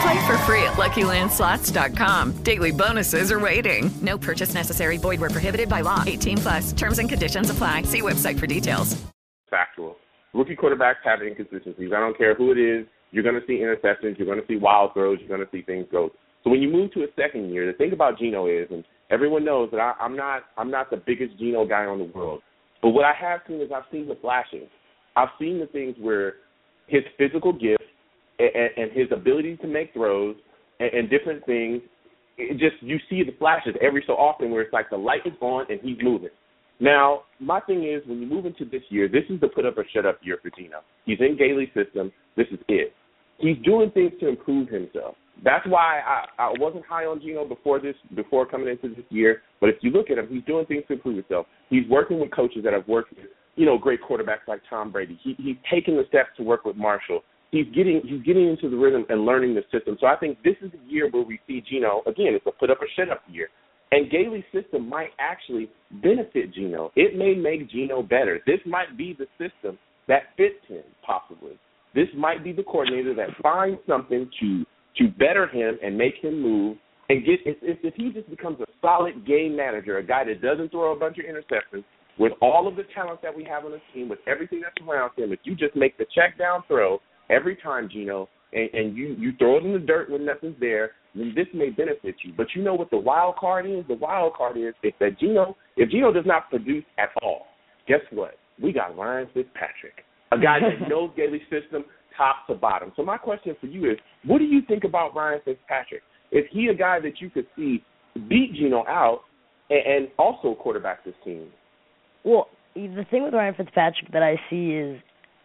Play for free at LuckyLandSlots.com. Daily bonuses are waiting. No purchase necessary. Void where prohibited by law. 18 plus. Terms and conditions apply. See website for details. Factual. Rookie quarterbacks have inconsistencies. I don't care who it is. You're going to see interceptions. You're going to see wild throws. You're going to see things go. So when you move to a second year, the thing about Geno is, and everyone knows that I, I'm not I'm not the biggest Geno guy on the world, but what I have seen is I've seen the flashes. I've seen the things where his physical gift and, and his ability to make throws and, and different things. It just you see the flashes every so often where it's like the light is on and he's moving. Now, my thing is when you move into this year, this is the put up or shut up year for Geno. He's in Gailey's system. This is it. He's doing things to improve himself. That's why I, I wasn't high on Geno before this, before coming into this year. But if you look at him, he's doing things to improve himself. He's working with coaches that have worked with, you know, great quarterbacks like Tom Brady. He, he's taking the steps to work with Marshall. He's getting he's getting into the rhythm and learning the system. So I think this is the year where we see Geno again. It's a put up or shut up year. And Gailey's system might actually benefit Geno. It may make Geno better. This might be the system that fits him, possibly. This might be the coordinator that finds something to to better him and make him move and get if, if he just becomes a solid game manager, a guy that doesn't throw a bunch of interceptions, with all of the talent that we have on the team, with everything that's around him, if you just make the check down throw every time, Geno, and, and you you throw it in the dirt when nothing's there, then this may benefit you. But you know what the wild card is? The wild card is if that Geno if Geno does not produce at all, guess what? We got Ryan Fitzpatrick, a guy that knows Gailey's system top to bottom. So my question for you is, what do you think about Ryan Fitzpatrick? Is he a guy that you could see beat Geno out and, and also quarterback this team? Well, the thing with Ryan Fitzpatrick that I see is,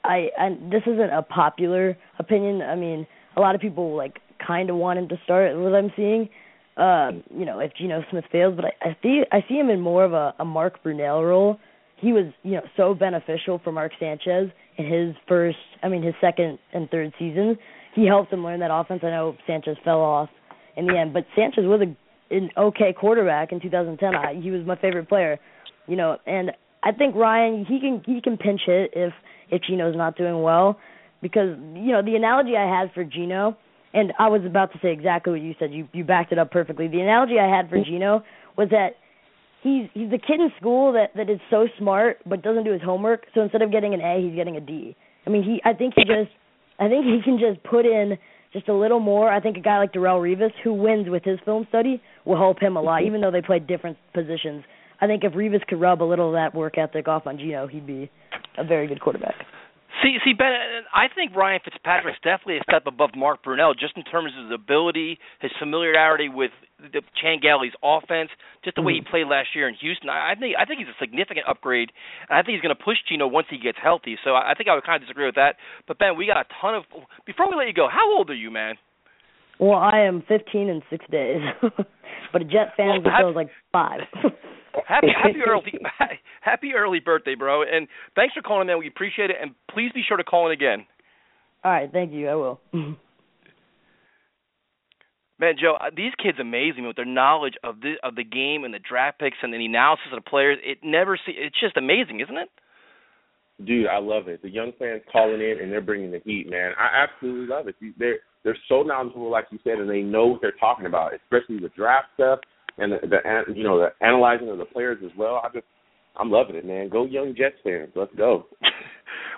I and this isn't a popular opinion. I mean, a lot of people like kind of want him to start. What I'm seeing, um, you know, if Geno Smith fails, but I, I see I see him in more of a, a Mark Brunell role. He was, you know, so beneficial for Mark Sanchez in his first, I mean, his second and third seasons. He helped him learn that offense. I know Sanchez fell off in the end, but Sanchez was a, an okay quarterback in 2010. I, he was my favorite player, you know, and I think Ryan he can he can pinch hit if if Geno's not doing well because you know the analogy I had for Geno and I was about to say exactly what you said. You you backed it up perfectly. The analogy I had for Geno was that he's he's the kid in school that that is so smart but doesn't do his homework. So instead of getting an A, he's getting a D. I mean, he I think he just I think he can just put in just a little more. I think a guy like Darrelle Revis, who wins with his film study, will help him a lot, even though they play different positions. I think if Revis could rub a little of that work ethic off on Geno, he'd be a very good quarterback. See, see, Ben, I think Ryan Fitzpatrick's definitely a step above Mark Brunell, just in terms of his ability, his familiarity with the Chan Gailey's offense, just the way he Mm-hmm. played last year in Houston. I I think I think he's a significant upgrade, and I think he's going to push Geno once he gets healthy. So I I think I would kind of disagree with that. But Ben, we got a ton of. Before we let you go, how old are you, man? Well, I am 15 in six days, but a Jet fan Well, was like five. Happy happy early happy early birthday, bro! And thanks for calling, man. We appreciate it, and please be sure to call in again. All right, thank you. I will. Man, Joe, uh, these kids amaze me with their knowledge of the of the game and the draft picks and the analysis of the players. It never see. It's just amazing, isn't it? Dude, I love it. The young fans calling in and they're bringing the heat, man. I absolutely love it. They're they're so knowledgeable, like you said, and they know what they're talking about, especially the draft stuff and the, the you know the analyzing of the players as well. I just I'm loving it, man. Go young Jets fans. Let's go.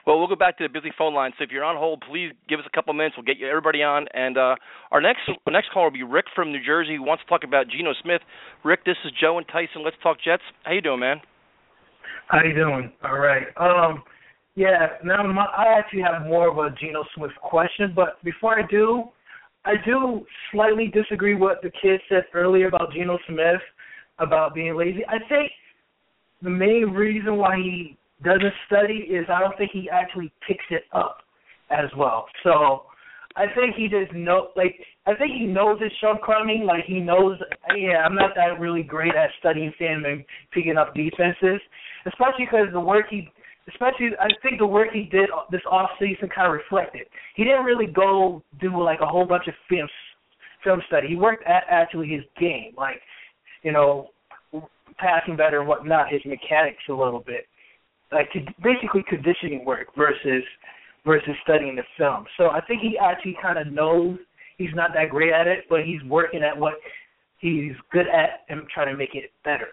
Well, we'll go back to the busy phone line. So if you're on hold, please give us a couple minutes. We'll get you everybody on. And uh, our next our next caller will be Rick from New Jersey, who wants to talk about Geno Smith. Rick, this is Joe and Tyson. Let's talk Jets. How you doing, man? How you doing? All right. Um, yeah. Now my, I actually have more of a Geno Smith question, but before I do, I do slightly disagree what the kid said earlier about Geno Smith about being lazy. I think the main reason why he doesn't study is I don't think he actually picks it up as well. So I think he just know like I think he knows his shortcoming. Like he knows, yeah, I'm not that really great at studying film and picking up defenses, especially because the work he, especially I think the work he did this off season kind of reflected. He didn't really go do like a whole bunch of film film study. He worked at actually his game, like you know, passing better and whatnot, his mechanics a little bit, like basically conditioning work versus versus studying the film. So I think he actually kind of knows he's not that great at it, but he's working at what he's good at and trying to make it better.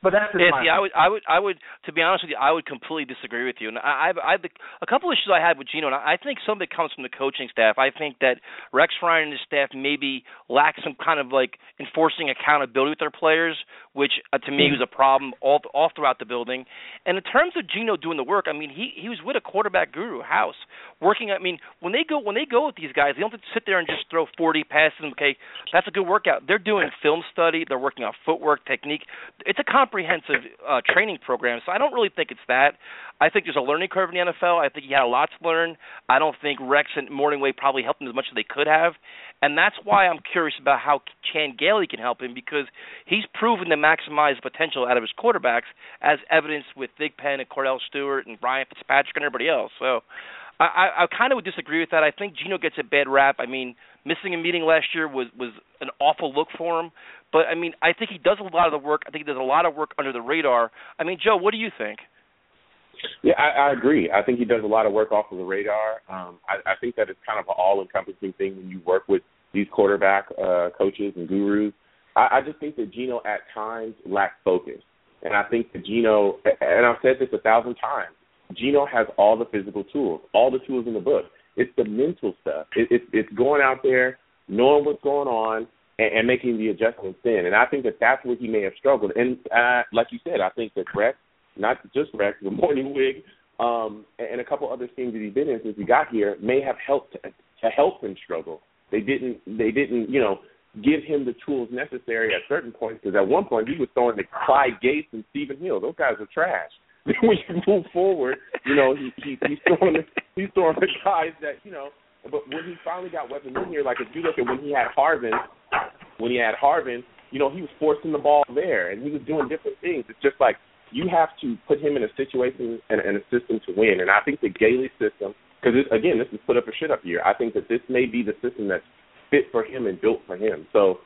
But that's Yeah, see, I would, I would, I would. To be honest with you, I would completely disagree with you. And I, I've, I've a couple issues I had with Geno, and I think some of it comes from the coaching staff. I think that Rex Ryan and his staff maybe lack some kind of like enforcing accountability with their players, which uh, to me was a problem all all throughout the building. And in terms of Geno doing the work, I mean, he he was with a quarterback guru, House, working. I mean, when they go when they go with these guys, they don't sit there and just throw 40 passes. Okay, that's a good workout. They're doing film study. They're working on footwork, technique. It's a comprehensive uh, training program. So I don't really think it's that. I think there's a learning curve in the NFL. I think he had a lot to learn. I don't think Rex and Mornhinweg probably helped him as much as they could have, and that's why I'm curious about how Chan Gailey can help him because he's proven to maximize potential out of his quarterbacks, as evidenced with Thigpen and Kordell Stewart and Brian Fitzpatrick and everybody else. So I, I, kind of would disagree with that. I think Geno gets a bad rap. I mean, missing a meeting last year was was an awful look for him. But I mean, I think he does a lot of the work. I think he does a lot of work under the radar. I mean, Joe, what do you think? Yeah, I, I agree. I think he does a lot of work off of the radar. Um, I, I think that it's kind of an all-encompassing thing when you work with these quarterback uh, coaches and gurus. I, I just think that Geno at times lacks focus, and I think that Geno, and I've said this a thousand times, Geno has all the physical tools, all the tools in the book. It's the mental stuff. It, it, it's going out there, knowing what's going on, and, and making the adjustments in. And I think that that's where he may have struggled. And uh, like you said, I think that Rex, not just Rex, the Mornhinweg, um, and a couple other teams that he's been in since he got here may have helped to, to help him struggle. They didn't. They didn't. You know, give him the tools necessary at certain points. Because at one point he was throwing to Clyde Gates and Stephen Hill. Those guys are trash. when you move forward, you know he, he he's throwing the, he's throwing the guys that you know. But when he finally got weapons in here, like if you look at when he had Harvin, when he had Harvin, you know he was forcing the ball there and he was doing different things. It's just like you have to put him in a situation and, and a system to win. And I think the Gailey system, because again, this is put up a shit up year. I think that this may be the system that's fit for him and built for him. So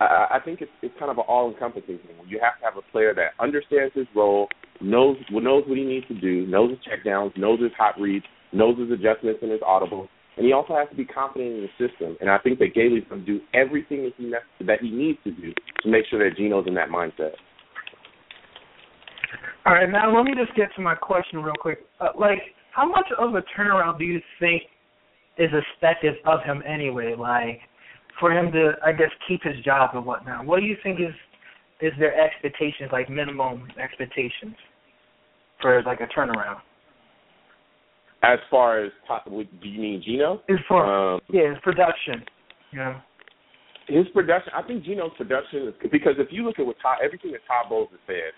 I, I think it's it's kind of an all encompassing thing. You have to have a player that understands his role, knows knows what he needs to do, knows his checkdowns, knows his hot reads, knows his adjustments and his audibles, and he also has to be confident in the system. And I think that Gailey's going to do everything that he that he needs to do to make sure that Geno's in that mindset. All right, now let me just get to my question real quick. Uh, like, how much of a turnaround do you think is expected of him anyway? Like, for him to, I guess, keep his job and whatnot. What do you think is is their expectations, like minimum expectations, for like a turnaround? As far as do you mean Geno? As far um, yeah, his production. Yeah. His production, I think Geno's production is because if you look at what Todd, everything that Todd Bowles has said,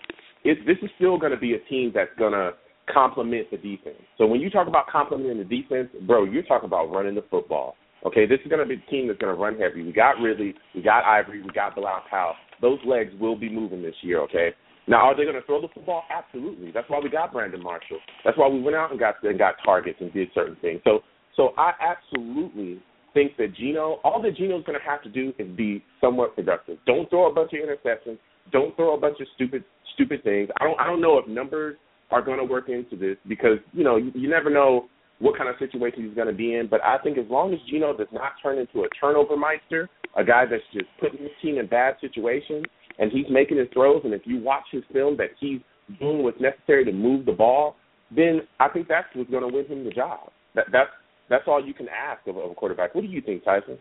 it, this is still going to be a team that's going to complement the defense. So when you talk about complementing the defense, bro, you're talking about running the football. Okay, this is going to be a team that's going to run heavy. We got Ridley, we got Ivory, we got Bilal Powell. Those legs will be moving this year. Okay. Now, are they going to throw the football? Absolutely. That's why we got Brandon Marshall. That's why we went out and got and got targets and did certain things. So, so I absolutely think that Geno, all that Geno's going to have to do is be somewhat productive. Don't throw a bunch of interceptions. Don't throw a bunch of stupid stupid things. I don't I don't know if numbers are going to work into this because you know you, you never know what kind of situation he's going to be in. But I think as long as Geno does not turn into a turnover meister, a guy that's just putting his team in bad situations, and he's making his throws, and if you watch his film that he's doing what's necessary to move the ball, then I think that's what's going to win him the job. That, that's that's all you can ask of a quarterback. What do you think, Tyson?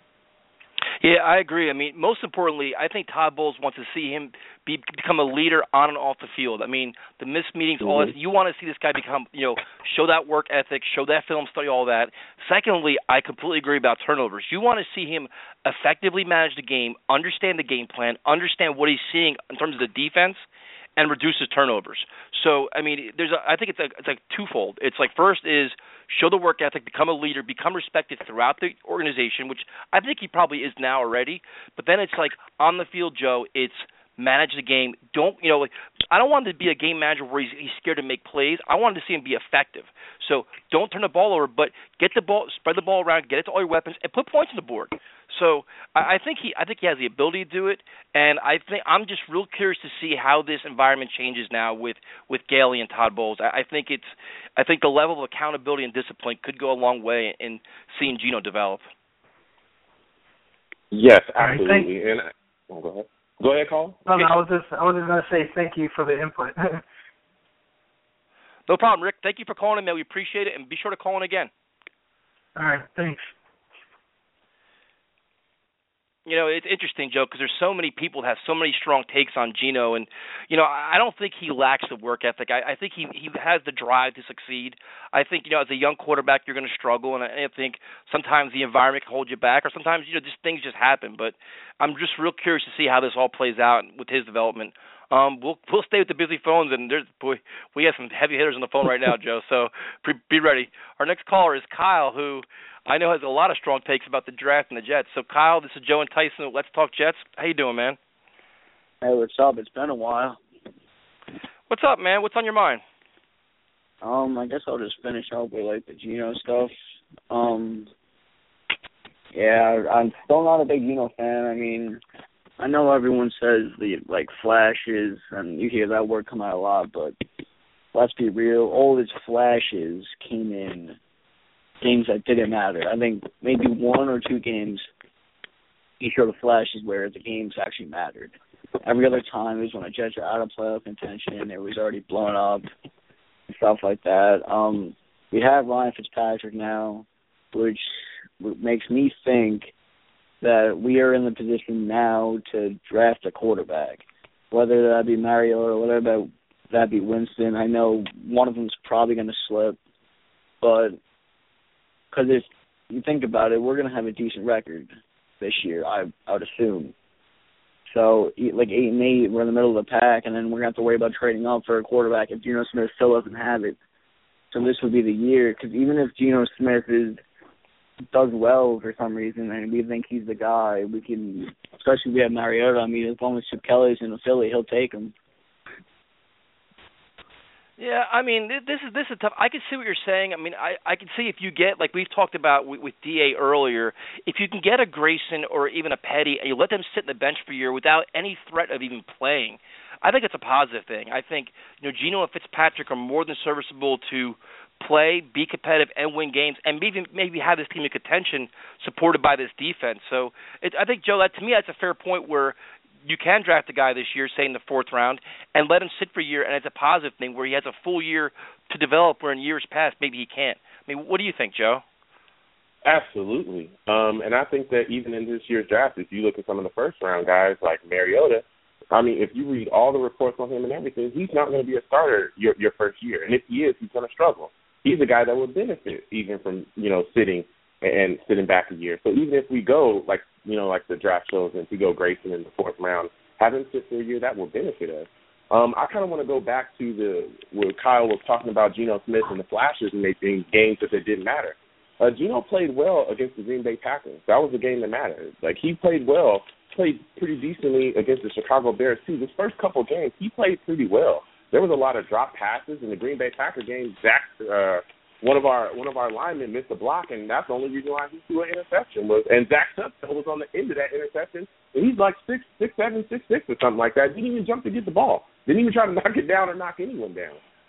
Yeah, I agree. I mean, most importantly, I think Todd Bowles wants to see him be become a leader on and off the field. I mean, the missed meetings, all Mm-hmm. that. You want to see this guy become, you know, show that work ethic, show that film study, all that. Secondly, I completely agree about turnovers. You want to see him effectively manage the game, understand the game plan, understand what he's seeing in terms of the defense, and reduces turnovers. So, I mean, there's a, I think it's a, it's like twofold. It's like first is show the work ethic, become a leader, become respected throughout the organization, which I think he probably is now already. But then it's like on the field, Joe, it's manage the game. Don't you know? Like, I don't want him to be a game manager where he's, he's scared to make plays. I wanted to see him be effective. So don't turn the ball over, but get the ball, spread the ball around, get it to all your weapons, and put points on the board. So I, I think he, I think he has the ability to do it, and I think I'm just real curious to see how this environment changes now with with Gailey and Todd Bowles. I, I think it's, I think the level of accountability and discipline could go a long way in seeing Geno develop. Yes, All right, absolutely. and oh, go ahead. Go ahead, Cole. No, no, I was just I was just gonna say thank you for the input. No problem, Rick. Thank you for calling in, man. We appreciate it, and be sure to call in again. All right, thanks. You know, it's interesting, Joe, because there's so many people that have so many strong takes on Geno, and you know, I don't think he lacks the work ethic. I, I think he he has the drive to succeed. I think you know, as a young quarterback, you're going to struggle, and I, I think sometimes the environment can hold you back, or sometimes you know, just things just happen. But I'm just real curious to see how this all plays out with his development Um, we'll we'll stay with the busy phones, and there's boy, we have some heavy hitters on the phone right now, Joe. So be, be ready. Our next caller is Kyle, who I know has a lot of strong takes about the draft and the Jets. So Kyle, this is Joe and Tyson. Let's talk Jets. How you doing, man? Hey, what's up? It's been a while. What's up, man? What's on your mind? Um, I guess I'll just finish up with like the Geno stuff. Um, yeah, I'm still not a big Geno fan. I mean, I know everyone says the like flashes, and you hear that word come out a lot, but let's be real. All his flashes came in games that didn't matter. I think maybe one or two games he showed the flashes where the games actually mattered. Every other time it was when the Jets are out of playoff contention, it was already blown up and stuff like that. Um, we have Ryan Fitzpatrick now, which makes me think that we are in the position now to draft a quarterback, whether that be Mariota or whether that be Winston. I know one of them is probably going to slip, but because if you think about it, we're going to have a decent record this year. I I would assume. So like eight and eight, we're in the middle of the pack, and then we're gonna have to worry about trading up for a quarterback if Geno Smith still doesn't have it. So this would be the year because even if Geno Smith is does well for some reason, and we think he's the guy, we can, especially if we have Mariota. I mean, as long as Chip Kelly's in the Philly, he'll take him. Yeah, I mean this is this is tough. I can see what you're saying. I mean, I I can see if you get like we've talked about with, with Da earlier, if you can get a Grayson or even a Petty and you let them sit in the bench for a year without any threat of even playing, I think it's a positive thing. I think you know Geno and Fitzpatrick are more than serviceable to play, be competitive, and win games, and maybe maybe have this team in contention supported by this defense. So it, I think Joe, that to me that's a fair point where you can draft a guy this year, say in the fourth round, and let him sit for a year, and it's a positive thing where he has a full year to develop. Where in years past, maybe he can't. I mean, what do you think, Joe? Absolutely, um, and I think that even in this year's draft, if you look at some of the first round guys like Mariota, I mean, if you read all the reports on him and everything, he's not going to be a starter your your first year, and if he is, he's going to struggle. He's a guy that would benefit even from you know sitting and sitting back a year. So even if we go like you know like the draft shows, and if we go Grayson in the fourth round, having sit for a year that will benefit us. Um, I kind of want to go back to the where Kyle was talking about Geno Smith and the flashes and making games that they didn't matter. Uh, Geno played well against the Green Bay Packers. That was the game that mattered. Like he played well, played pretty decently against the Chicago Bears too. His first couple games, he played pretty well. There was a lot of drop passes in the Green Bay Packer game. Zach uh, one of our one of our linemen missed a block, and that's the only reason why he threw an interception was. And Zach Sutton was on the end of that interception, and he's like six six seven six six or something like that. Didn't even jump to get the ball. Didn't even try to knock it down or knock anyone down.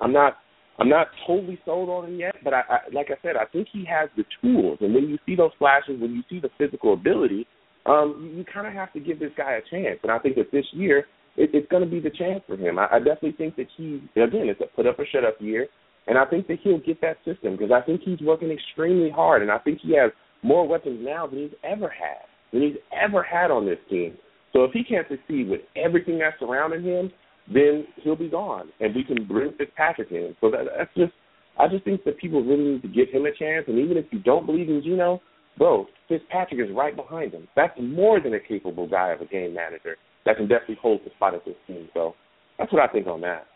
I'm not. I'm not totally sold on him yet, but I, I, like I said, I think he has the tools. And when you see those flashes, when you see the physical ability, um, you, you kind of have to give this guy a chance. And I think that this year, it, it's going to be the chance for him. I, I definitely think that he, again, it's a put up or shut up year. And I think that he'll get that system because I think he's working extremely hard. And I think he has more weapons now than he's ever had, than he's ever had on this team. So if he can't succeed with everything that's surrounding him, then he'll be gone, and we can bring Fitzpatrick in. So that, that's just, I just think that people really need to give him a chance. And even if you don't believe in Geno, bro, Fitzpatrick is right behind him. That's more than a capable guy of a game manager that can definitely hold the spot at this team. So that's what I think on that.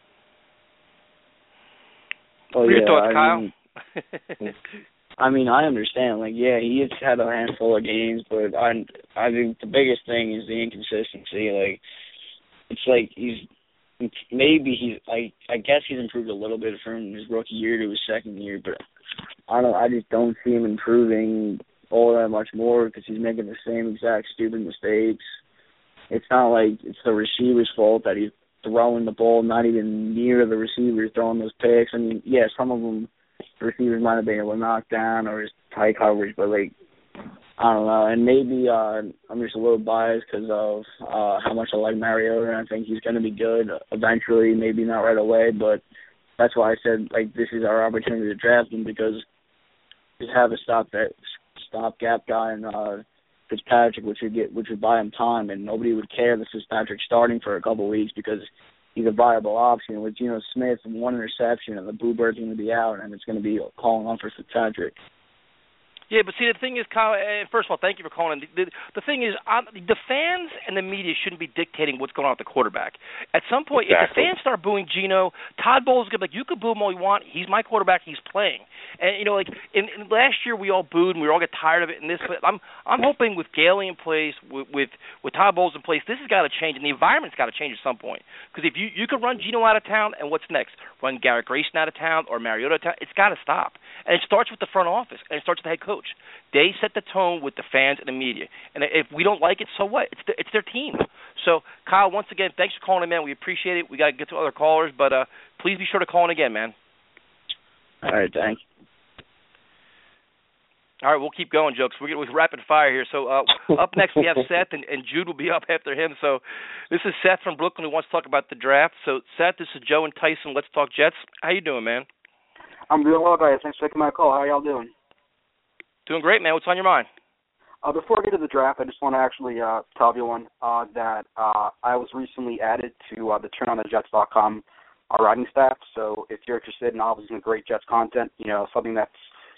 Oh what are yeah, your thoughts, I Kyle? mean, I mean, I understand. Like, yeah, he has had a handful of games, but I I think the biggest thing is the inconsistency. Like, it's like he's maybe he's I I guess he's improved a little bit from his rookie year to his second year, but I don't I just don't see him improving all that much more because he's making the same exact stupid mistakes. It's not like it's the receiver's fault that he's throwing the ball not even near the receiver throwing those picks. I mean, yeah, some of them the receivers might have been able to knock down or his tight coverage, but like I don't know, and maybe uh I'm just a little biased because of uh how much I like Mariota, and I think he's going to be good eventually. Maybe not right away, but that's why I said like this is our opportunity to draft him because just have a stop that stopgap guy and uh Fitzpatrick, which would get which would buy him time, and nobody would care that Fitzpatrick starting for a couple weeks because he's a viable option. With Geno Smith and one interception, and the Boo Bird's going to be out, and it's going to be calling on for Fitzpatrick. Yeah, but see, the thing is, Kyle. Uh, first of all, thank you for calling. The, the, the thing is, um, the fans and the media shouldn't be dictating what's going on with the quarterback. At some point, exactly. if the fans start booing Geno, Todd Bowles is gonna be like, "You can boo him all you want. He's my quarterback. He's playing." And you know, like in, in last year, we all booed and we all get tired of it. And this, but I'm I'm hoping with Gailey in place, with with, with Todd Bowles in place, this has got to change, and the environment's got to change at some point. Because if you you could run Geno out of town, and what's next? Run Garrett Grayson out of town or Mariota out of town? It's got to stop. And it starts with the front office, and it starts with the head coach. They set the tone with the fans and the media. And if we don't like it, so what? It's the, it's their team. So, Kyle, once again, thanks for calling in, man. We appreciate it. We got to get to other callers, but uh, please be sure to call in again, man. All right, thanks. All right, we'll keep going, jokes. We're with rapid fire here. So uh, up next we have Seth, and, and Jude will be up after him. So this is Seth from Brooklyn who wants to talk about the draft. So Seth, this is Joe and Tyson. Let's talk Jets. How you doing, man? I'm doing well, guys. Thanks for taking my call. How y'all doing? Doing great, man. What's on your mind? Uh, before I get to the draft, I just want to actually uh, tell everyone uh, that uh, I was recently added to uh, the TurnOnTheJets.com uh, writing staff. So if you're interested in obviously some great Jets content, you know something that's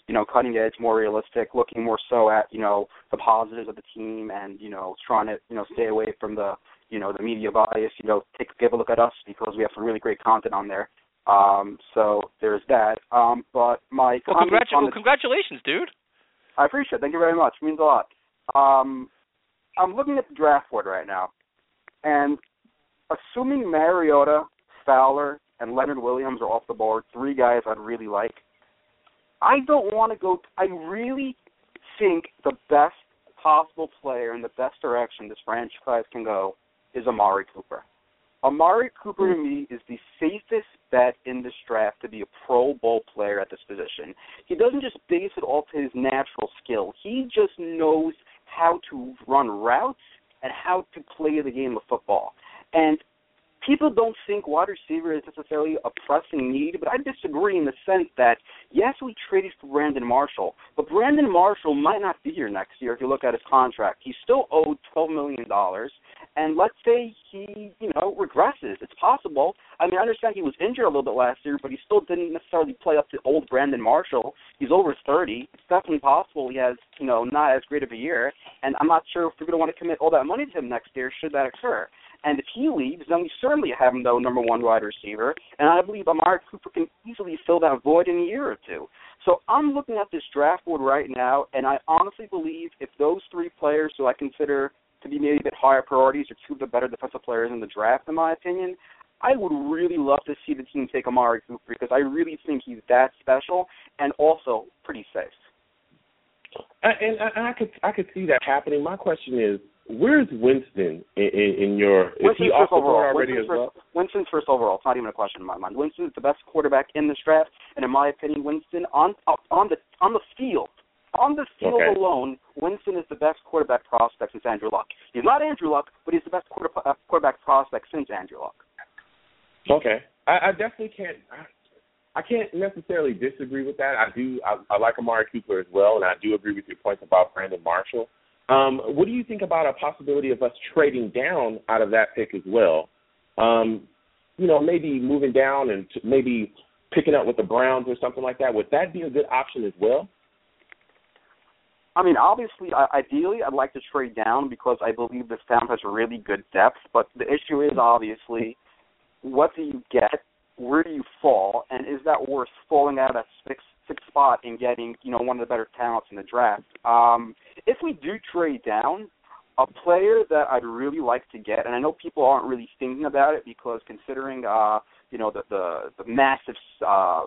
you know cutting edge, more realistic, looking more so at you know the positives of the team, and you know trying to you know stay away from the you know the media bias. You know, take give a look at us because we have some really great content on there. Um, so there's that. Um, but my well, congratu- well, congratulations, dude. I appreciate it. Thank you very much. It means a lot. Um, I'm looking at the draft board right now, and assuming Mariota, Fowler, and Leonard Williams are off the board, three guys I'd really like. I don't want to go. I really think the best possible player in the best direction this franchise can go is Amari Cooper. Amari Cooper to hmm. me is the safest bet in this draft to be a Pro Bowl player at this position. He doesn't just base it off his natural skill. He just knows how to run routes and how to play the game of football. And people don't think wide receiver is necessarily a pressing need, but I disagree in the sense that yes, we traded for Brandon Marshall, but Brandon Marshall might not be here next year if you look at his contract. He's still owed twelve million dollars, and let's say he, you know, regresses. It's possible. I mean, I understand he was injured a little bit last year, but he still didn't necessarily play up to old Brandon Marshall. He's over thirty. It's definitely possible he has, you know, not as great of a year, and I'm not sure if we're going to want to commit all that money to him next year should that occur. And if he leaves, then we certainly have no number one wide receiver. And I believe Amari Cooper can easily fill that void in a year or two. So I'm looking at this draft board right now, and I honestly believe if those three players who I consider to be maybe a bit higher priorities are two of the better defensive players in the draft, in my opinion, I would really love to see the team take Amari Cooper because I really think he's that special and also pretty safe. And, and I could I could see that happening. My question is, where's Winston in, in, in your? Is Winston's he off first the overall. already Winston's as first. Winston's first overall. It's not even a question in my mind. Winston is the best quarterback in this draft, and in my opinion, Winston on on the on the field, on the field Okay. alone, Winston is the best quarterback prospect since Andrew Luck. He's not Andrew Luck, but he's the best quarter, uh, quarterback prospect since Andrew Luck. Okay, I, I definitely can't. I, I can't necessarily disagree with that. I do. I, I like Amari Cooper as well, and I do agree with your points about Brandon Marshall. Um, what do you think about a possibility of us trading down out of that pick as well? Um, you know, maybe moving down and t- maybe picking up with the Browns or something like that. Would that be a good option as well? I mean, obviously, ideally, I'd like to trade down because I believe this town has really good depth. But the issue is obviously, what do you get? Where do you fall? And is that worth falling out of that sixth, perfect spot in getting you know one of the better talents in the draft. Um, if we do trade down, a player that I'd really like to get, and I know people aren't really thinking about it because considering uh, you know the the, the massive uh,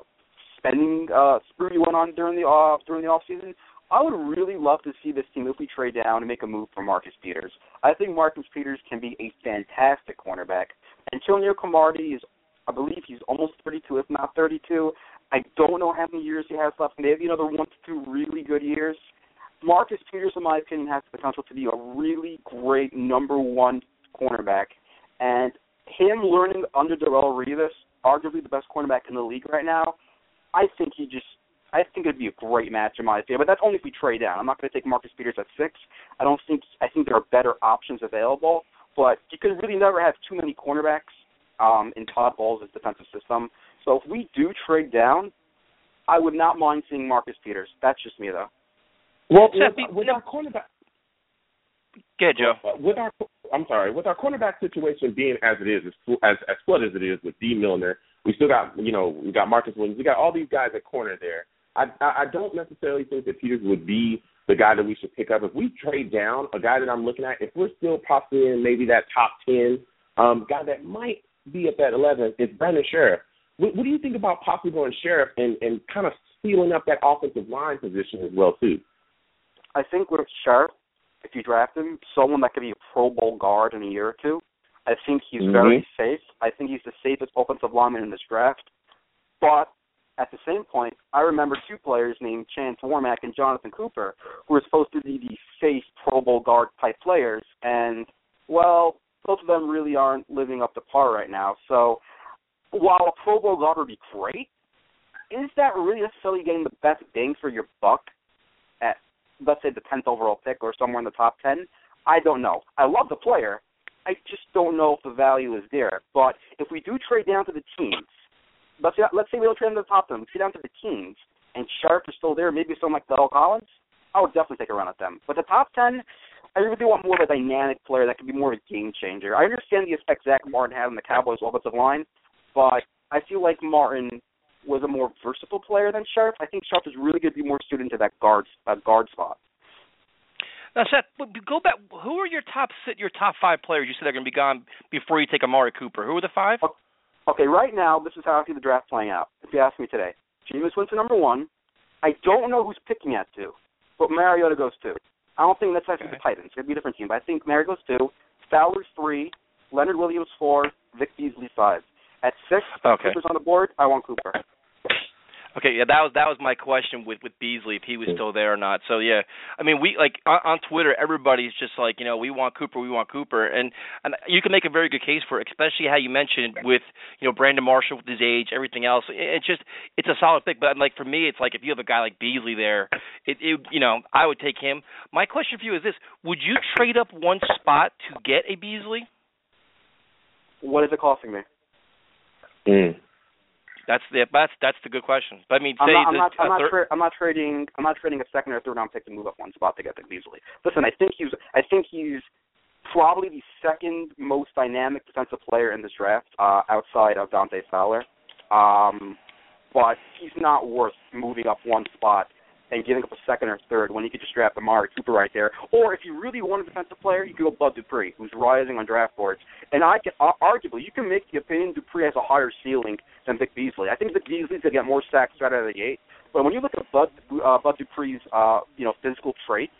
spending uh, spree we went on during the uh, during the off season. I would really love to see this team if we trade down and make a move for Marcus Peters. I think Marcus Peters can be a fantastic cornerback. Antonio Cromartie is, I believe, he's almost 32, if not 32. I don't know how many years he has left. Maybe another one to two really good years. Marcus Peters, in my opinion, has the potential to be a really great number one cornerback. And him learning under Darrelle Revis, arguably the best cornerback in the league right now, I think he just I think it'd be a great match in my opinion. But that's only if we trade down. I'm not going to take Marcus Peters at six. I don't think I think there are better options available. But you can really never have too many cornerbacks um, in Todd Bowles' defensive system. So if we do trade down, I would not mind seeing Marcus Peters. That's just me though. Well, with, with our cornerback, Good, Joe. uh, with our I'm sorry, with our cornerback situation being as it is, as as, as flooded as it is with Dee Milliner, we still got you know we got Marcus Williams, we got all these guys at corner there. I I I don't necessarily think that Peters would be the guy that we should pick up. If we trade down, a guy that I'm looking at, if we're still possibly in maybe that top ten, um, guy that might be at that eleven is Brandon Scherff. What, what do you think about possibly going Sheriff and and kind of sealing up that offensive line position as well too? I think with Scherff, if you draft him, someone that could be a Pro Bowl guard in a year or two. I think he's Mhm. very safe. I think he's the safest offensive lineman in this draft. But at the same point, I remember two players named Chance Warmack and Jonathan Cooper, who were supposed to be the safe Pro Bowl guard type players, and well, both of them really aren't living up to par right now. So while a Pro Bowl guard would be great, is that really necessarily getting the best bang for your buck at let's say the tenth overall pick or somewhere in the top ten? I don't know. I love the player. I just don't know if the value is there. But if we do trade down to the teams, let's say, let's say we don't trade down to the top ten, we trade down to the teams, and Scherff is still there, maybe someone like La'el Collins, I would definitely take a run at them. But the top ten, I really want more of a dynamic player that can be more of a game changer. I understand the effect Zack Martin had on the Cowboys offensive line, but I feel like Martin was a more versatile player than Scherff. I think Scherff is really going to be more suited to that guard uh, guard spot. Now, Seth, go back. Who are your top sit your top five players? You said they're going to be gone before you take Amari Cooper. Who are the five? Okay, right now, this is how I see the draft playing out. If you ask me today, Jameis Winston number one. I don't know who's picking at two, but Mariota goes two. I don't think that's I think the Titans. It'd be a different team, but I think Mariota goes two. Fowler's three. Leonard Williams four. Vic Beasley five. At six, Okay. Cooper's on the board. I want Cooper. Okay, yeah, that was that was my question with with Beasley if he was still there or not. So yeah, I mean we like on, on Twitter everybody's just like you know we want Cooper, we want Cooper, and and you can make a very good case for it, especially how you mentioned with you know Brandon Marshall with his age, everything else. It- It's just it's a solid pick, but like for me, it's like if you have a guy like Beasley there, it, it you know I would take him. My question for you is this: Would you trade up one spot to get a Beasley? What is it costing me? Mm. That's the that's that's the good question. But I mean, I'm not. I'm not. I'm not, third- tra- I'm not trading. I'm not trading a second or third round pick to move up one spot to get Vic Beasley. Listen, I think he's. I think he's probably the second most dynamic defensive player in this draft, uh, outside of Dante Fowler. Um, but he's not worth moving up one spot and giving up a second or third when you could just draft Amari Cooper right there. Or if you really want a defensive player, you could go Bud Dupree, who's rising on draft boards. And I can uh, arguably you can make the opinion Dupree has a higher ceiling than Vic Beasley. I think Vic Beasley's gonna get more sacks right out of the gate. But when you look at Bud uh, Bud Dupree's uh, you know physical traits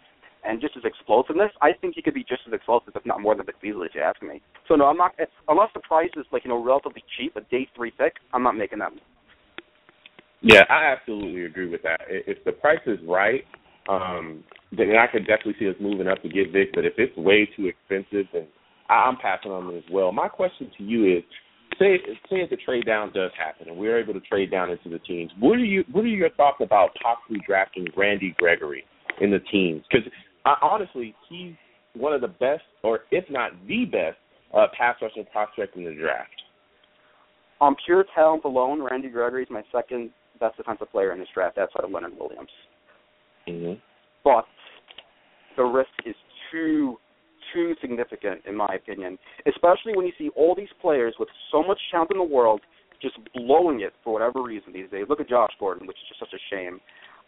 and just his explosiveness, I think he could be just as explosive, if not more than Vic Beasley, if you ask me. So no, I'm not unless the price is like you know relatively cheap, a day three pick. I'm not making that. Yeah, I absolutely agree with that. If the price is right, um, then I could definitely see us moving up to get Vic. But if it's way too expensive, then I'm passing on it as well. My question to you is: say say if the trade down does happen and we're able to trade down into the teams, what are you what are your thoughts about possibly drafting Randy Gregory in the teams? Because honestly, he's one of the best, or if not the best, uh, pass rushing prospect in the draft. On pure talent alone, Randy Gregory is my second best defensive player in this draft outside of Leonard Williams. Mm-hmm. But the risk is too too significant in my opinion. Especially when you see all these players with so much talent in the world just blowing it for whatever reason these days. Look at Josh Gordon, which is just such a shame.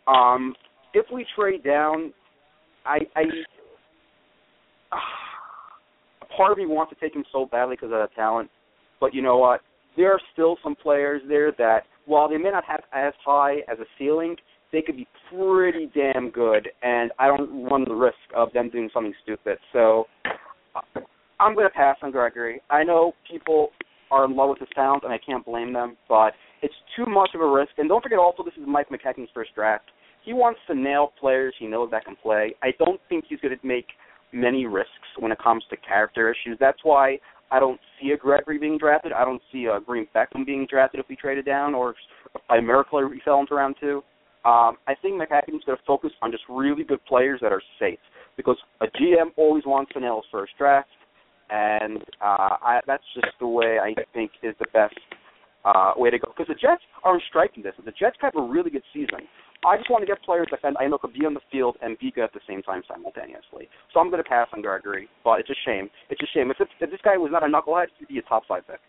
Um, if we trade down, I, I part of me wants to take him so badly because of the talent, but you know what? There are still some players there that, while they may not have as high as a ceiling, they could be pretty damn good, and I don't run the risk of them doing something stupid. So uh, I'm going to pass on Gregory. I know people are in love with his talent, and I can't blame them, but it's too much of a risk. And don't forget, also, this is Mike Maccagnan first draft. He wants to nail players he knows that can play. I don't think he's going to make many risks when it comes to character issues. That's why I don't see a Gregory being drafted. I don't see a Green Beckham being drafted if we traded down, or by miracle we fell into round two. Um, I think Maccagnan's going to focus on just really good players that are safe because a GM always wants to nail his first draft, and uh, I, that's just the way I think is the best uh, way to go. Because the Jets are in striking this. The Jets have a really good season. I just want to get players that I know could be on the field and be good at the same time simultaneously. So I'm going to pass on Gregory, but it's a shame. It's a shame. If, it, if this guy was not a knucklehead, he'd be a top five pick.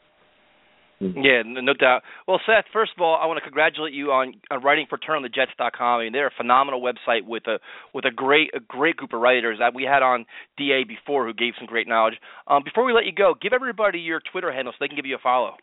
Yeah, no doubt. Well, Seth, first of all, I want to congratulate you on, on writing for TurnOnTheJets.com. I mean, they're a phenomenal website with a with a great a great group of writers that we had on DA before who gave some great knowledge. Um, before we let you go, give everybody your Twitter handle so they can give you a follow.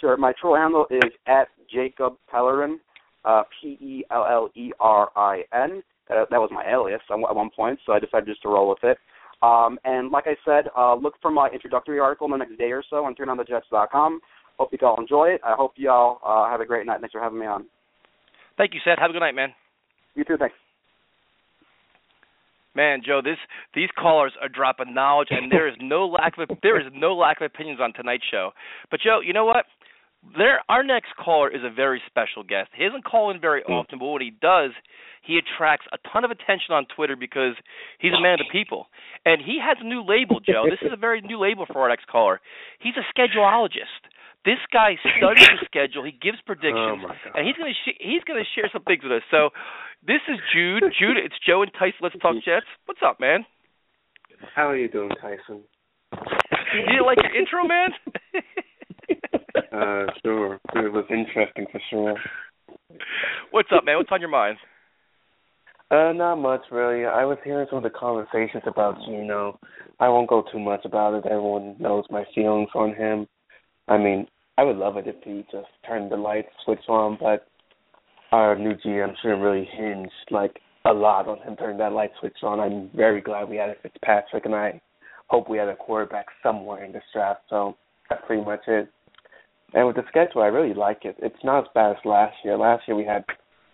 Sure. My Twitter handle is at Jacob Pellerin, uh, P E L L E R I N. Uh, that was my alias at one point, so I decided just to roll with it. Um, and like I said, uh, look for my introductory article in the next day or so on TurnOnTheJets.com. Hope you all enjoy it. I hope you all uh, have a great night. Thanks for having me on. Thank you, Seth. Have a good night, man. You too. Thanks. Man, Joe, this these callers are dropping knowledge, and there is no lack of there is no lack of opinions on tonight's show. But Joe, you know what? There, our next caller is a very special guest. He doesn't call in very hmm. often, but what he does, he attracts a ton of attention on Twitter because he's a man of the people, and he has a new label, Joe. This is a very new label for our next caller. He's a schedulologist. This guy studies the schedule. He gives oh, predictions, Oh, and he's gonna sh- he's gonna share some things with us. So, this is Jude. Jude, it's Joe and Tyson. Let's talk mm-hmm. Jets. What's up, man? How are you doing, Tyson? You didn't like your intro, man? Uh, sure. It was interesting for sure. What's up, man? What's on your mind? Uh, not much really. I was hearing some of the conversations about Geno. I won't go too much about it. Everyone knows my feelings on him. I mean, I would love it if he just turned the light switch on, but our new GM shouldn't really hinge like a lot on him turning that light switch on. I'm very glad we had a Fitzpatrick, and I hope we had a quarterback somewhere in this draft. So that's pretty much it. And with the schedule, I really like it. It's not as bad as last year. Last year we had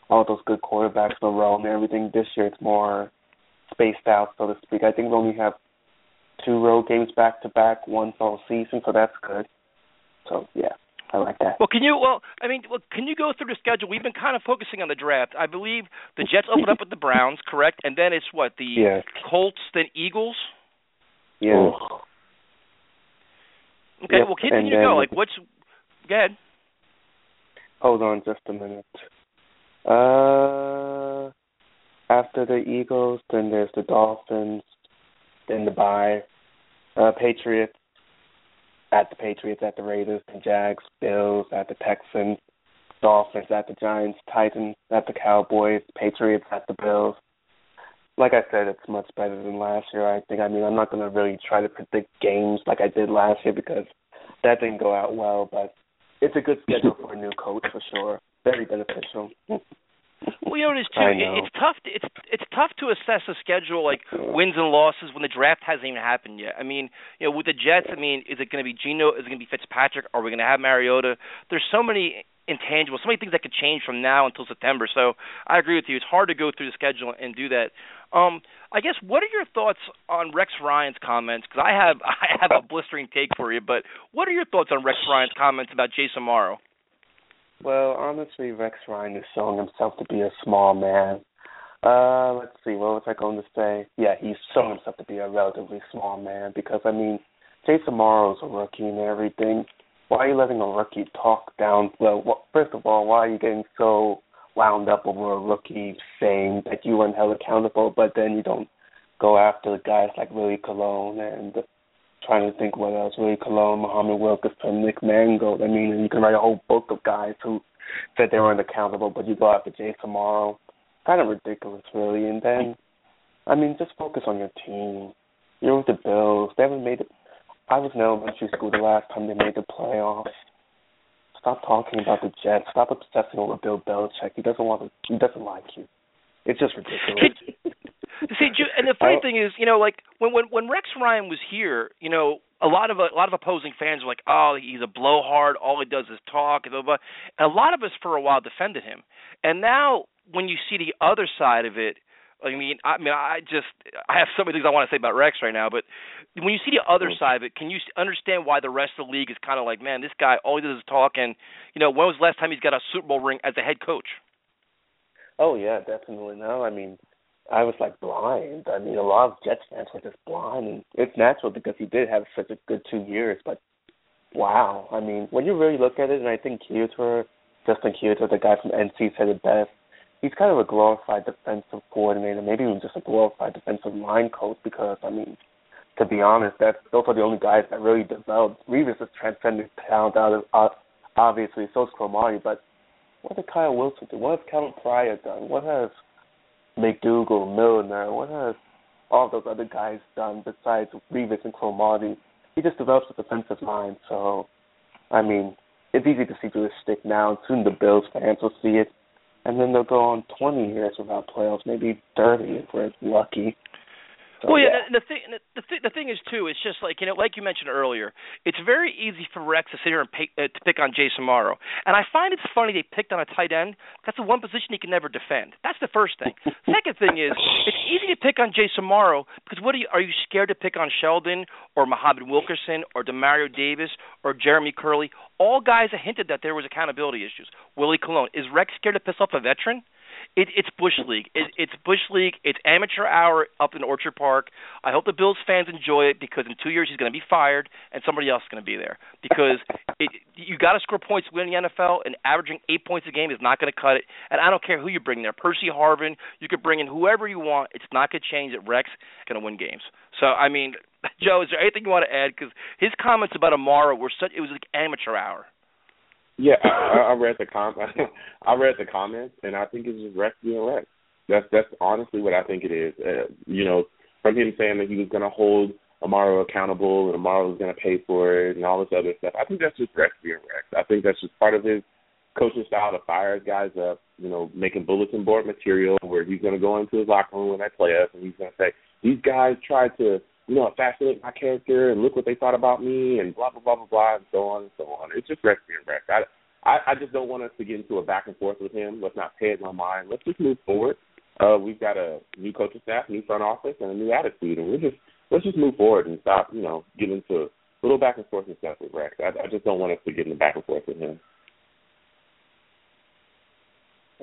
all those good quarterbacks in a row and everything. This year it's more spaced out, so to speak. I think we only have two road games back to back, one full season, so that's good. So yeah, I like that. Well, can you? Well, I mean, well, can you go through the schedule? We've been kind of focusing on the draft. I believe the Jets open up with the Browns, correct? And then it's what the Yes. Colts, then Eagles. Yeah. Okay, Yep, well, continue to then- go. Like, what's? Go ahead. Hold on just a minute. Uh, after the Eagles, then there's the Dolphins, then the bye, uh, Patriots, at the Patriots, at the Raiders, the Jags, Bills, at the Texans, Dolphins, at the Giants, Titans, at the Cowboys, Patriots, at the Bills. Like I said, it's much better than last year. I think. I mean, I'm not going to really try to predict games like I did last year because that didn't go out well. But it's a good schedule for a new coach for sure. Very beneficial. Well, you know, it is too. It, know. it's tough. To, it's it's tough to assess a schedule like wins and losses when the draft hasn't even happened yet. I mean, you know, with the Jets, I mean, is it going to be Geno? Is it going to be Fitzpatrick? Are we going to have Mariota? There's so many intangibles, so many things that could change from now until September. So I agree with you. It's hard to go through the schedule and do that. Um, I guess what are your thoughts on Rex Ryan's comments? Because I have I have a blistering take for you, but what are your thoughts on Rex Ryan's comments about Jace Amaro? Well, honestly, Rex Ryan is showing himself to be a small man. Uh, let's see, what was I going to say? Yeah, he's showing himself to be a relatively small man because, I mean, Jace Amaro's a rookie and everything. Why are you letting a rookie talk down? Well, wh- first of all, why are you getting so wound up over a rookie saying that you weren't held accountable, but then you don't go after guys like Willie Colon and trying to think what else. Willie Colon, Muhammad Wilkerson, Nick Mangold. I mean, you can write a whole book of guys who said they were unaccountable, but you go after Jace Amaro. Kind of ridiculous, really. And then, I mean, just focus on your team. You're with the Bills. They haven't made it. I was in elementary school the last time they made the playoffs. Stop talking about the Jets. Stop obsessing over Bill Belichick. He doesn't want to. He doesn't like you. It's just ridiculous. See, Ju- and the funny oh. thing is, you know, like when when when Rex Ryan was here, you know, a lot of a lot of opposing fans were like, "Oh, he's a blowhard. All he does is talk." Blah, blah. And a lot of us for a while defended him, and now when you see the other side of it, I mean, I mean, I just I have so many things I want to say about Rex right now, but when you see the other side of it, can you understand why the rest of the league is kind of like, man, this guy all he does is talk, and you know, when was the last time he's got a Super Bowl ring as a head coach? Oh yeah, definitely. No, I mean, I was like blind. I mean, a lot of Jets fans were just blind, and it's natural because he did have such a good two years. But wow, I mean, when you really look at it, and I think Kueter, Justin Kueter, the guy from NC, said it best. He's kind of a glorified defensive coordinator, maybe even just a glorified defensive line coach. Because I mean, to be honest, that's those are the only guys that really developed. Revis is transcendent talent out of uh, obviously, so is Cromartie, but what did Kyle Wilson do? What has Calvin Pryor done? What has McDougle, Milliner? What has all those other guys done besides Revis and Cromartie? He just develops a defensive mind. So, I mean, it's easy to see through his stick now. Soon the Bills fans will see it, and then they'll go on 20 years without playoffs, maybe 30 if we're lucky. So, well, yeah, yeah. and the thing, the, th- the thing is too, it's just like you know, like you mentioned earlier, it's very easy for Rex to sit here and pick, uh, to pick on Jace Amaro, and I find it's funny they picked on a tight end. That's the one position he can never defend. That's the first thing. Second thing is, it's easy to pick on Jace Amaro because what are you? Are you scared to pick on Sheldon or Muhammad Wilkerson or Demario Davis or Jeremy Kerley? All guys have hinted that there was accountability issues. Willie Colon is Rex scared to piss off a veteran? It, it's Bush League. It, it's Bush League. It's amateur hour up in Orchard Park. I hope the Bills fans enjoy it because in two years he's going to be fired and somebody else is going to be there. Because it, you got to score points to win the NFL, and averaging eight points a game is not going to cut it. And I don't care who you bring there, Percy Harvin. You could bring in whoever you want. It's not going to change that Rex is going to win games. So I mean, Joe, is there anything you want to add? Because his comments about Amaro were such. It was like amateur hour. Yeah, I, I read the com. I read the comments, and I think it's just Rex being Rex. That's that's honestly what I think it is. Uh, you know, from him saying that he was going to hold Amaro accountable and Amaro was going to pay for it and all this other stuff. I think that's just Rex being Rex. I think that's just part of his coaching style to fire guys up. You know, making bulletin board material where he's going to go into his locker room when they play us, and he's going to say, "These guys tried to." You know, assassinate my character and look what they thought about me and blah blah blah blah blah and so on and so on. It's just Rex being Rex. I I, I just don't want us to get into a back and forth with him. Let's not pay it my mind. Let's just move forward. Uh, we've got a new coaching staff, new front office, and a new attitude, and we're just let's just move forward and stop, you know, getting into a little back and forth and stuff with Rex. I, I just don't want us to get in the back and forth with him.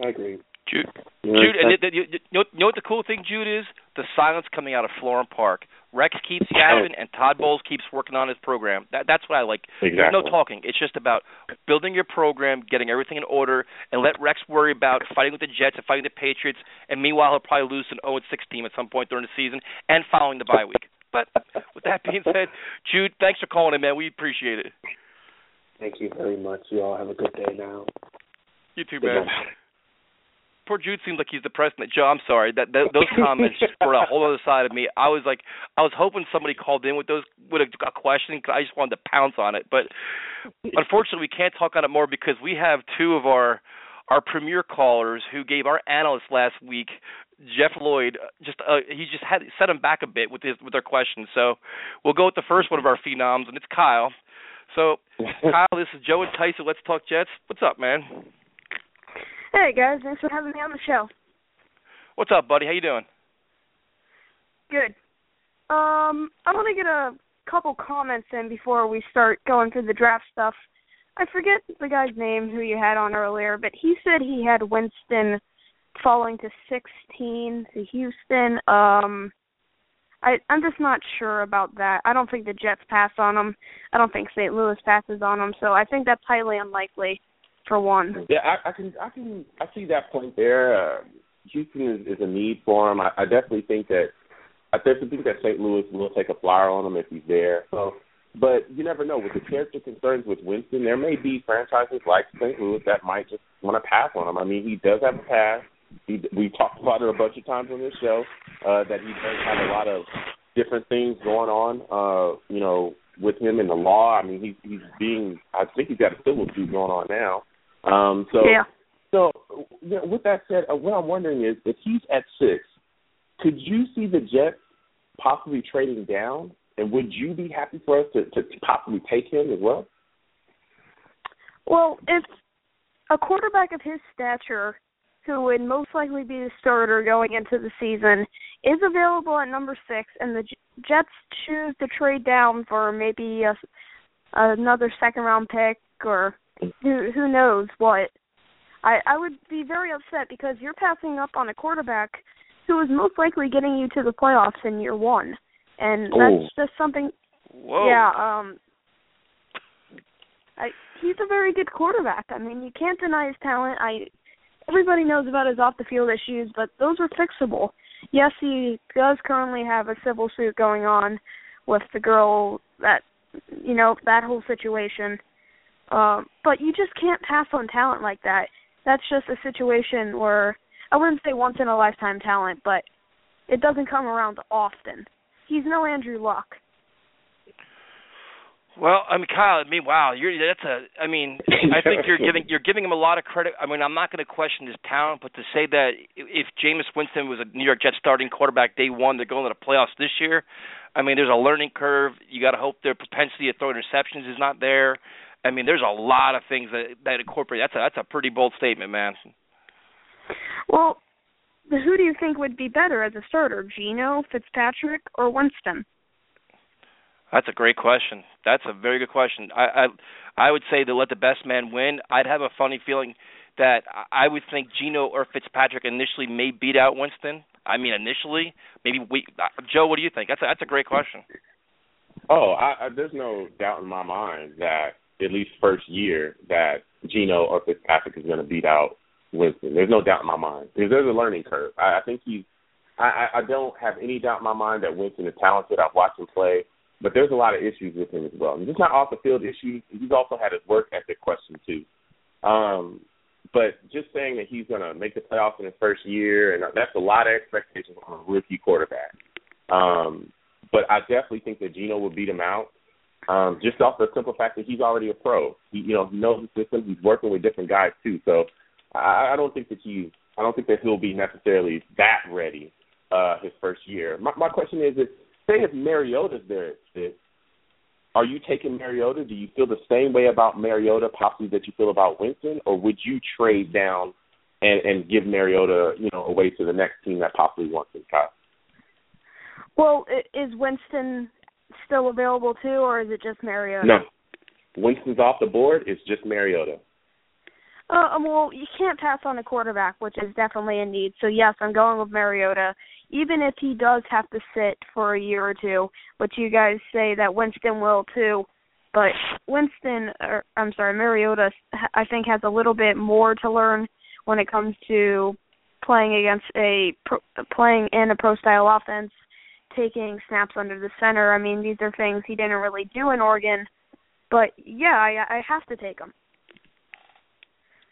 I agree. Jude, You know, Jude, and the, the, you, know, you know what the cool thing, Jude, is the silence coming out of Florham Park. Rex keeps oh. yapping, and Todd Bowles keeps working on his program. That, that's what I like. Exactly. There's no talking. It's just about building your program, getting everything in order, and let Rex worry about fighting with the Jets and fighting the Patriots. And meanwhile, he'll probably lose an 0 6 team at some point during the season and following the bye week. But with that being said, Jude, thanks for calling in, man. We appreciate it. Thank you very much. You all have a good day now. You too, Good man. night. Poor Jude seems like he's depressed. Joe, I'm sorry. That, that those comments just brought a whole other side of me. I was like, I was hoping somebody called in with those with a, a question. 'cause I just wanted to pounce on it, but unfortunately, we can't talk on it more because we have two of our our premier callers who gave our analyst last week, Jeff Lloyd, just uh, he just had set him back a bit with his with their questions. So we'll go with the first one of our phenoms, and it's Kyle. So Kyle, this is Joe and Tyson. Let's talk Jets. What's up, man? Hey guys, thanks for having me on the show. What's up, buddy? How you doing? Good. Um, I want to get a couple comments in before we start going through the draft stuff. I forget the guy's name who you had on earlier, but he said he had Winston falling to 16 to Houston. Um, I I'm just not sure about that. I don't think the Jets pass on him. I don't think St. Louis passes on him. So I think that's highly unlikely. For one. Yeah, I, I can, I can, I see that point there. Uh, Houston is, is a need for him. I, I definitely think that I definitely think that St. Louis will take a flyer on him if he's there. So, but you never know. With the character concerns with Winston, there may be franchises like St. Louis that might just want to pass on him. I mean, he does have a past. He, we've talked about it a bunch of times on this show uh, that he does have a lot of different things going on. Uh, you know, with him in the law. I mean, he's he's being. I think he's got a civil suit going on now. Um, so yeah. So, you know, with that said, uh, what I'm wondering is, if he's at six, could you see the Jets possibly trading down? And would you be happy for us to, to possibly take him as well? Well, if a quarterback of his stature, who would most likely be the starter going into the season, is available at number six, and the Jets choose to trade down for maybe a, another second round pick or who who knows what, I I would be very upset because you're passing up on a quarterback who is most likely getting you to the playoffs in year one, and Ooh. that's just something. Whoa. Yeah. Um. I he's a very good quarterback. I mean, you can't deny his talent. I everybody knows about his off the field issues, but those are fixable. Yes, he does currently have a civil suit going on with the girl that you know that whole situation. Um, but you just can't pass on talent like that. That's just a situation where I wouldn't say once in a lifetime talent, but it doesn't come around often. He's no Andrew Luck. Well, I mean, Kyle. I mean, wow, you're that's a. I mean, I think you're giving you're giving him a lot of credit. I mean, I'm not going to question his talent, but to say that if Jameis Winston was a New York Jets starting quarterback day one, they're going to the playoffs this year. I mean, there's a learning curve. You got to hope their propensity to throw interceptions is not there. I mean, there's a lot of things that that incorporate. That's a that's a pretty bold statement, man. Well, who do you think would be better as a starter, Geno, Fitzpatrick, or Winston? That's a great question. That's a very good question. I I I would say to let the best man win. I'd have a funny feeling that I would think Geno or Fitzpatrick initially may beat out Winston. I mean, initially, maybe we. Uh, Joe, what do you think? That's a, that's a great question. Oh, I, I, there's no doubt in my mind that at least first year that Geno or Fitzpatrick is going to beat out Winston. There's no doubt in my mind because there's a learning curve. I, I think he's. I, I don't have any doubt in my mind that Winston is talented. I've watched him play, but there's a lot of issues with him as well. And just not off the field issues. He's also had his work ethic question too. Um, but just saying that he's going to make the playoffs in his first year, and that's a lot of expectations on a rookie quarterback. Um, but I definitely think that Geno will beat him out. Um, just off the simple fact that he's already a pro. He, you know, he knows the system. He's working with different guys too. So I, I don't think that he, I don't think that he'll be necessarily that ready uh, his first year. My, my question is, is say if Mariota's there at are you taking Mariota? Do you feel the same way about Mariota possibly that you feel about Winston, or would you trade down and and give Mariota, you know, away to the next team that possibly wants him? Well, is Winston still available too, or is it just Mariota? No, Winston's off the board. It's just Mariota. Uh, um, well, you can't pass on a quarterback, which is definitely a need. So yes, I'm going with Mariota, even if he does have to sit for a year or two, which you guys say that Winston will too. But Winston, or I'm sorry, Mariota, I think has a little bit more to learn when it comes to playing against a playing in a pro style offense, taking snaps under the center. I mean, these are things he didn't really do in Oregon. But yeah, I, I have to take him.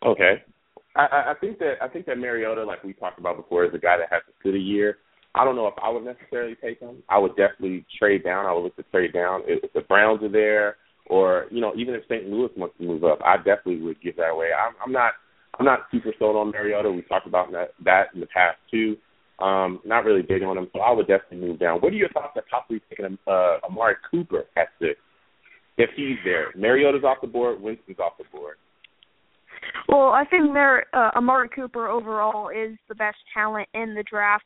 Okay. I, I think that I think that Mariota, like we talked about before, is a guy that has to sit a year. I don't know if I would necessarily take him. I would definitely trade down. I would look to trade down if, if the Browns are there, or you know, even if St. Louis wants to move up, I definitely would give that away. I'm, I'm not I'm not super sold on Mariota. We talked about that that in the past too. Um, not really big on him, so I would definitely move down. What are your thoughts on possibly taking uh, Amari Cooper at six if he's there? Mariota's off the board, Winston's off the board. Well, I think Mar- uh, Amari Cooper overall is the best talent in the draft.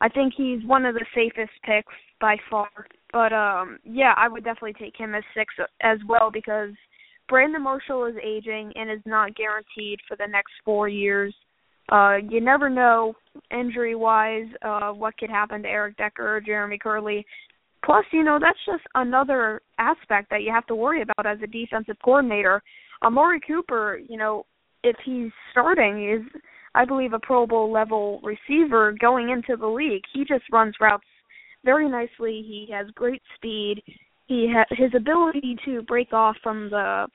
I think he's one of the safest picks by far. But um yeah, I would definitely take him as six as well because Brandon Marshall is aging and is not guaranteed for the next four years. Uh you never know injury wise uh what could happen to Eric Decker or Jeremy Kerley. Plus, you know, that's just another aspect that you have to worry about as a defensive coordinator. Amari Cooper, you know, if he's starting, is I believe a Pro Bowl level receiver going into the league. He just runs routes very nicely. He has great speed. He ha- his ability to break off from the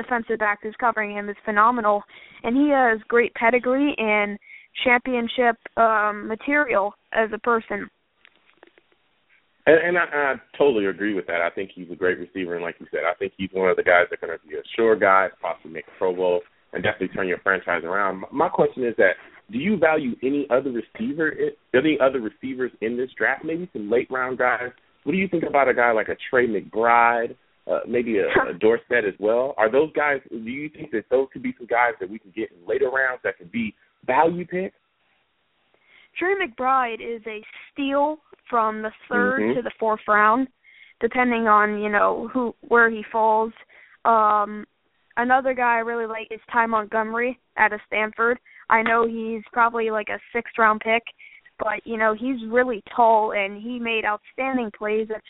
defensive back who's covering him is phenomenal, and he has great pedigree and championship um, material as a person. And, and I, I totally agree with that. I think he's a great receiver, and like you said, I think he's one of the guys that are going to be a sure guy, possibly make a Pro Bowl, and definitely turn your franchise around. My question is that do you value any other receiver, any other receivers in this draft? Maybe some late round guys. What do you think about a guy like a Tre McBride, uh, maybe a, a Dorsett as well? Are those guys? Do you think that those could be some guys that we can get in later rounds that could be value picks? Tre McBride is a steal from the 3rd Mhm. to the fourth round, depending on you know who where he falls. Um, another guy I really like is Ty Montgomery out of Stanford. I know he's probably like a sixth round pick, but you know he's really tall and he made outstanding plays at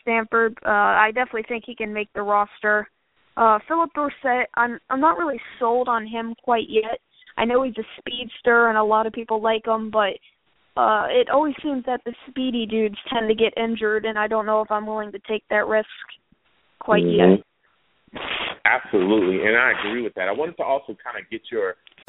Stanford. Uh, I definitely think he can make the roster. Uh, Phillip Dorsett, I'm I'm not really sold on him quite yet. I know he's a speedster and a lot of people like him, but uh it always seems that the speedy dudes tend to get injured and I don't know if I'm willing to take that risk quite Mhm. yet. Absolutely, and I agree with that. I wanted to also kind of get your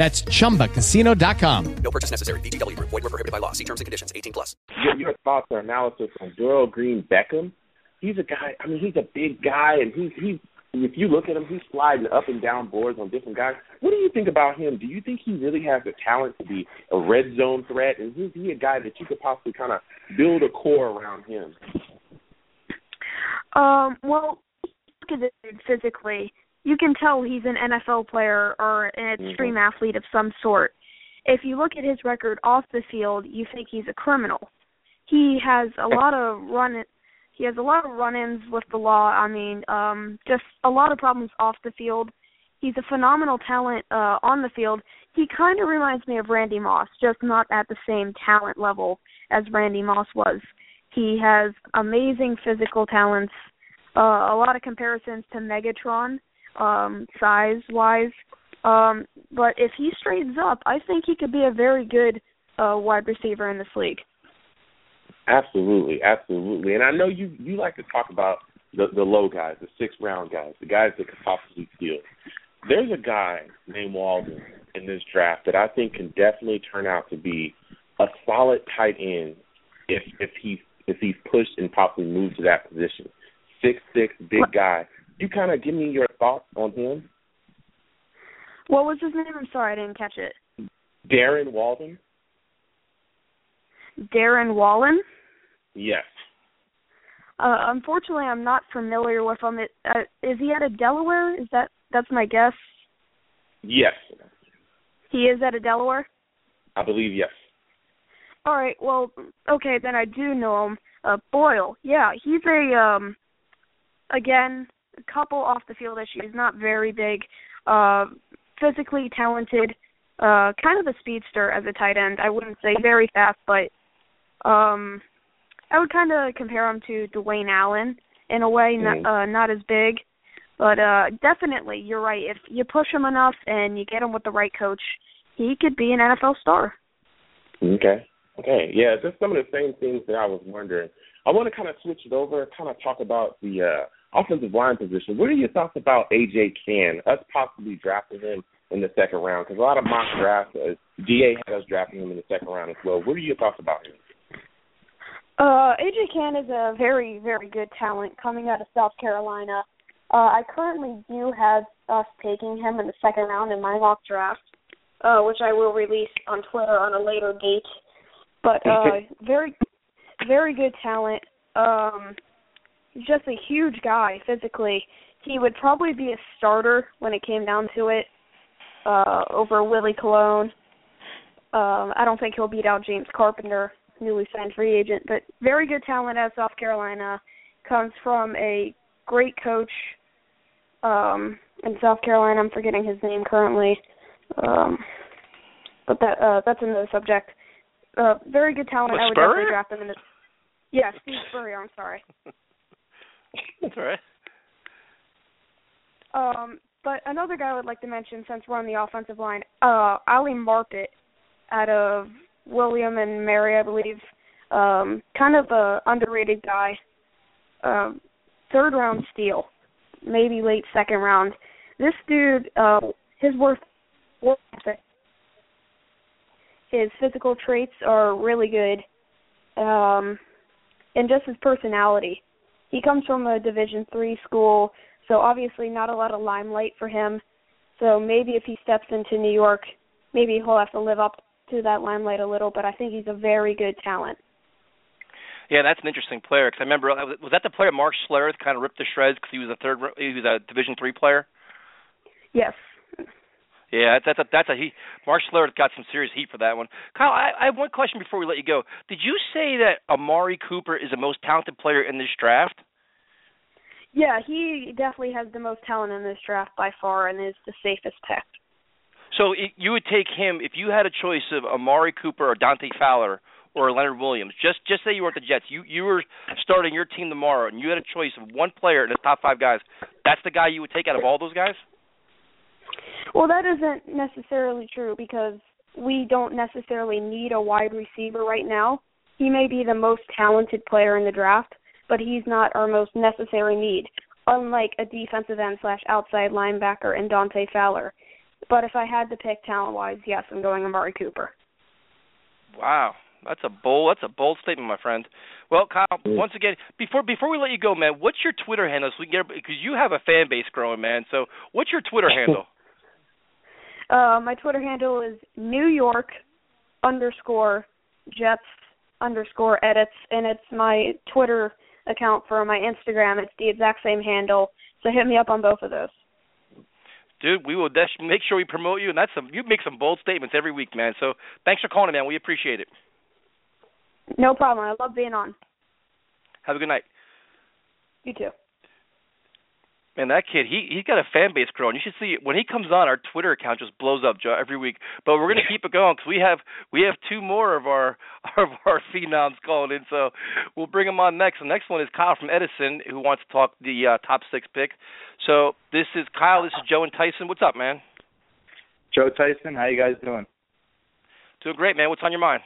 That's chumbacasino.com. No purchase necessary. VGW Group. Void were prohibited by law. See terms and conditions. 18 plus. your, your thoughts or analysis on Dorial Green Beckham. He's a guy. I mean, he's a big guy, and he's he's. If you look at him, he's sliding up and down boards on different guys. What do you think about him? Do you think he really has the talent to be a red zone threat? Is is he a guy that you could possibly kind of build a core around him? Um, well, look at this dude physically. You can tell he's an NFL player or an extreme athlete of some sort. If you look at his record off the field, you think he's a criminal. He has a lot of run he has a lot of run-ins with the law. I mean, um just a lot of problems off the field. He's a phenomenal talent uh on the field. He kind of reminds me of Randy Moss, just not at the same talent level as Randy Moss was. He has amazing physical talents, uh, a lot of comparisons to Megatron, um, size wise. Um, but if he straightens up, I think he could be a very good uh, wide receiver in this league. Absolutely, absolutely. And I know you you like to talk about the the low guys, the six round guys, the guys that could possibly steal. There's a guy named Walden in this draft that I think can definitely turn out to be a solid tight end if if he's if he's pushed and possibly moved to that position. Six six, big guy. You kind of give me your thoughts on him, What was his name? I'm sorry, I didn't catch it. Darren Walden. Darren Waller. Yes. Uh, unfortunately, I'm not familiar with him. It, uh, is he out of Delaware? Is that that's my guess? Yes. He is out of Delaware. I believe yes. All right. Well, okay, then I do know him. Uh, Boyle. Yeah, he's a um. Again, couple off the field issues. Not very big. Uh, physically talented. Uh, kind of a speedster as a tight end. I wouldn't say very fast, but um, I would kind of compare him to Dwayne Allen in a way. Not uh, not as big, but uh, definitely you're right. If you push him enough and you get him with the right coach, he could be an NFL star. Okay. Okay. Yeah, just some of the same things that I was wondering. I want to kind of switch it over, kind of talk about the uh, offensive line position. What are your thoughts about AJ Cann, us possibly drafting him in the second round? Because a lot of mock drafts, uh, DA had us drafting him in the second round as well. What are your thoughts about him? Uh, AJ Cann is a very, very good talent coming out of South Carolina. Uh, I currently do have us taking him in the second round in my mock draft, uh, which I will release on Twitter on a later date. But uh, very, very good talent. Um, he's just a huge guy physically. He would probably be a starter when it came down to it uh, over Willie Colon. Um, I don't think he'll beat out James Carpenter, newly signed free agent, but very good talent out of South Carolina. Comes from a great coach um, in South Carolina. I'm forgetting his name currently, um, but that uh, that's another subject. Uh, very good talent. I would Spurrier? definitely draft him in the. Yeah, Steve Spurrier. I'm sorry. That's right. Um, but another guy I would like to mention, since we're on the offensive line, uh, Ali Marpet, out of William and Mary, I believe. Um, kind of a underrated guy. Um, third round steal, maybe late second round. This dude, uh, his worth, worth his physical traits are really good, um, and just his personality. He comes from a Division three school, so obviously not a lot of limelight for him. So maybe if he steps into New York, maybe he'll have to live up to that limelight a little. But I think he's a very good talent. Yeah, that's an interesting player because I remember uh, was that the player Mark Schlereth kind of ripped to shreds because he was a third he was a Division three player. Yes. Yeah, that's a that's a he. Mark Schlereth got some serious heat for that one. Kyle, I, I have one question before we let you go. Did you say that Amari Cooper is the most talented player in this draft? Yeah, he definitely has the most talent in this draft by far, and is the safest pick. So it, you would take him if you had a choice of Amari Cooper or Dante Fowler or Leonard Williams. Just just say you were at the Jets. You you were starting your team tomorrow, and you had a choice of one player in the top five guys. That's the guy you would take out of all those guys. Well, that isn't necessarily true because we don't necessarily need a wide receiver right now. He may be the most talented player in the draft, but he's not our most necessary need, unlike a defensive end slash outside linebacker and Dante Fowler. But if I had to pick talent wise, yes, I'm going Amari Cooper. Wow, that's a bold that's a bold statement, my friend. Well, Kyle, once again, before before we let you go, man, what's your Twitter handle so we can get because you have a fan base growing, man. So what's your Twitter handle? Uh, my Twitter handle is New York underscore Jets underscore edits, and it's my Twitter account for my Instagram. It's the exact same handle, so hit me up on both of those. Dude, we will des- make sure we promote you, and that's some you make some bold statements every week, man. So thanks for calling, man. We appreciate it. No problem. I love being on. Have a good night. You too. Man, that kid, he he's got a fan base growing. You should see it. when he comes on. Our Twitter account just blows up Joe, every week. But we're gonna keep it going because we have we have two more of our of our phenoms calling in. So we'll bring them on next. The next one is Kyle from Edison who wants to talk the uh, top six pick. So this is Kyle. This is Joe and Tyson. What's up, man? Joe Tyson, how you guys doing? Doing great, man. What's on your mind?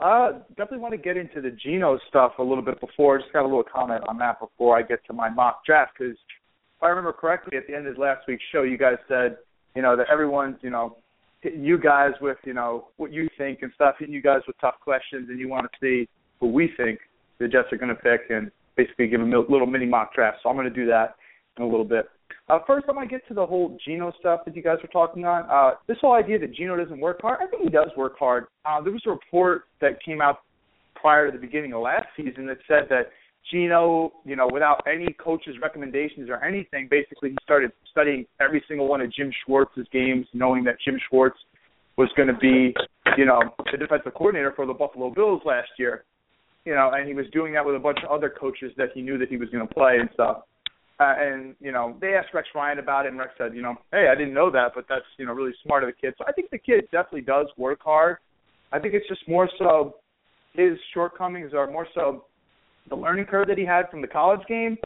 Uh, definitely want to get into the Geno stuff a little bit before. Just got a little comment on that before I get to my mock draft because if I remember correctly, at the end of last week's show, you guys said, you know, that everyone's, you know, hitting you guys with, you know, what you think and stuff, hitting you guys with tough questions, and you want to see who we think the Jets are going to pick and basically give a little mini mock draft. So I'm going to do that in a little bit. Uh, first, I want to get to the whole Geno stuff that you guys were talking on. Uh, this whole idea that Geno doesn't work hard, I think he does work hard. Uh, there was a report that came out prior to the beginning of last season that said that Geno, you know, without any coach's recommendations or anything, basically he started studying every single one of Jim Schwartz's games, knowing that Jim Schwartz was going to be, you know, the defensive coordinator for the Buffalo Bills last year. You know, and he was doing that with a bunch of other coaches that he knew that he was going to play and stuff. Uh, and you know, they asked Rex Ryan about it, and Rex said, you know, hey, I didn't know that, but that's you know really smart of the kid. So I think the kid definitely does work hard. I think it's just more so his shortcomings are more so the learning curve that he had from the college game.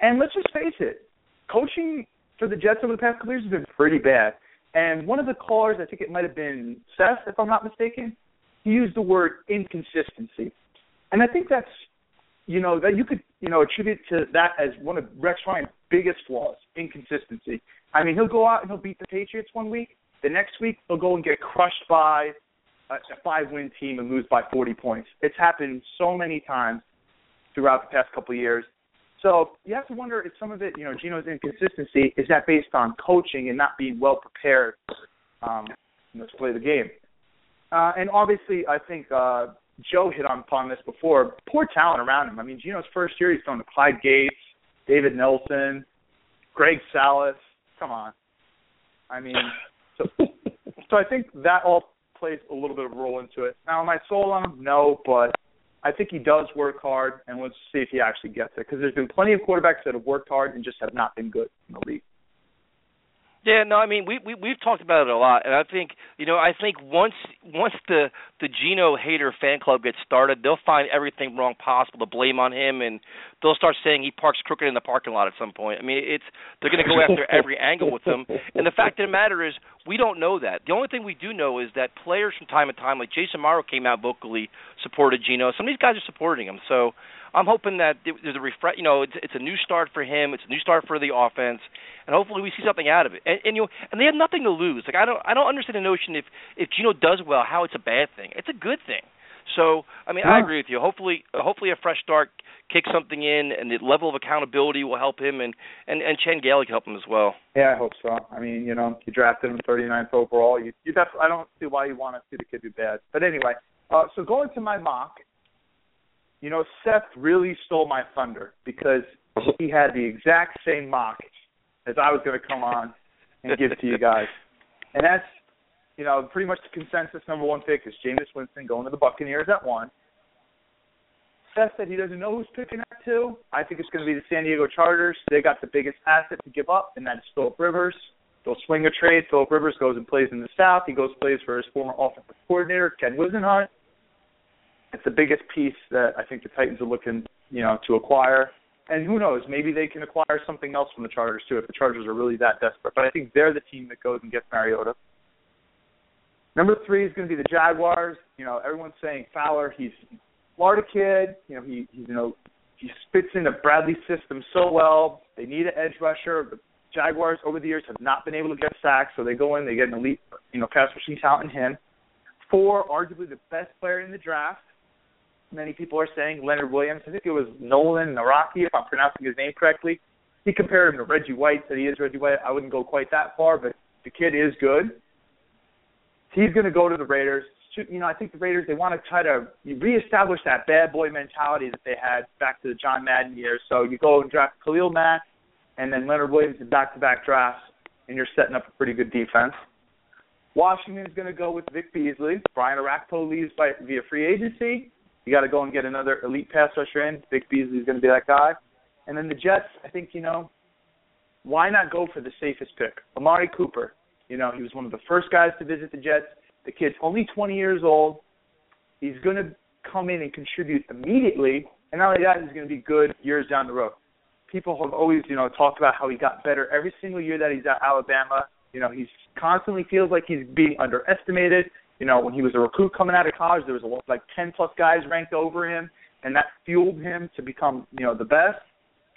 And let's just face it, coaching for the Jets over the past couple years has been pretty bad. And one of the callers, I think it might have been Seth, if I'm not mistaken, he used the word inconsistency. And I think that's you know that you could you know attribute to that as one of Rex Ryan's biggest flaws, inconsistency. I mean, he'll go out and he'll beat the Patriots one week. The next week he'll go and get crushed by a, five-win team and lose by 40 points. It's happened so many times throughout the past couple of years. So you have to wonder if some of it, you know, Geno's inconsistency is that based on coaching and not being well prepared um, to play the game. Uh, and obviously, I think uh, Joe hit on upon this before. Poor talent around him. I mean, Geno's first year, he's going to Clyde Gates, David Nelson, Greg Salas. Come on. I mean, so so I think that all plays a little bit of a role into it. Now, am I sold on him? No, but I think he does work hard, and let's see if he actually gets it. Because there's been plenty of quarterbacks that have worked hard and just have not been good in the league. Yeah, no, I mean we we we've talked about it a lot, and I think you know I think once once the the Geno hater fan club gets started, they'll find everything wrong possible to blame on him, and they'll start saying he parks crooked in the parking lot at some point. I mean, it's they're going to go after every angle with him, and the fact of the matter is we don't know that. The only thing we do know is that players from time to time, like Jace Amaro, came out vocally supported Geno. Some of these guys are supporting him, so I'm hoping that there's a refresh. You know, it's, it's a new start for him. It's a new start for the offense, and hopefully we see something out of it. And, and you know, and they have nothing to lose. Like I don't, I don't understand the notion if if Geno does well, how it's a bad thing. It's a good thing. So I mean, yeah. I agree with you. Hopefully, hopefully a fresh start kicks something in, and the level of accountability will help him, and and and Chan Gailey can help him as well. Yeah, I hope so. I mean, you know, you drafted him 39th overall. You, you definitely, I don't see why you want to see the kid do bad. But anyway, uh, so going to my mock, you know, Seth really stole my thunder because he had the exact same mock as I was going to come on and give to you guys. And that's, you know, pretty much the consensus number one pick is Jameis Winston going to the Buccaneers at one. Seth said he doesn't know who's picking at two. I think it's going to be the San Diego Chargers. They got the biggest asset to give up, and that's Philip Rivers. They'll swing a trade. Philip Rivers goes and plays in the South. He goes plays for his former offensive coordinator, Ken Whisenhunt it's the biggest piece that I think the Titans are looking, you know, to acquire. And who knows, maybe they can acquire something else from the Chargers too if the Chargers are really that desperate. But I think they're the team that goes and gets Mariota. Number three is going to be the Jaguars. You know, everyone's saying Fowler. He's Florida kid. You know, he, he you know he fits into Bradley's system so well. They need an edge rusher. The Jaguars over the years have not been able to get sacks, so they go in, they get an elite, you know, pass rushing talent in him. Four, arguably the best player in the draft, many people are saying Leonard Williams. I think it was Nolan Nawrocki, if I'm pronouncing his name correctly. He compared him to Reggie White, said he is Reggie White. I wouldn't go quite that far, but the kid is good. He's going to go to the Raiders. You know, I think the Raiders they want to try to reestablish that bad boy mentality that they had back to the John Madden years. So you go and draft Khalil Mack, and then Leonard Williams in back-to-back drafts, and you're setting up a pretty good defense. Washington's going to go with Vic Beasley. Brian Orakpo leaves by via free agency. You got to go and get another elite pass rusher in. Vic Beasley is going to be that guy. And then the Jets, I think you know, why not go for the safest pick, Amari Cooper? You know, he was one of the first guys to visit the Jets. The kid's only 20 years old. He's going to come in and contribute immediately, and not only that, he's going to be good years down the road. People have always, you know, talked about how he got better every single year that he's at Alabama. You know, he constantly feels like he's being underestimated. You know, when he was a recruit coming out of college, there was a, like 10 plus guys ranked over him, and that fueled him to become, you know, the best.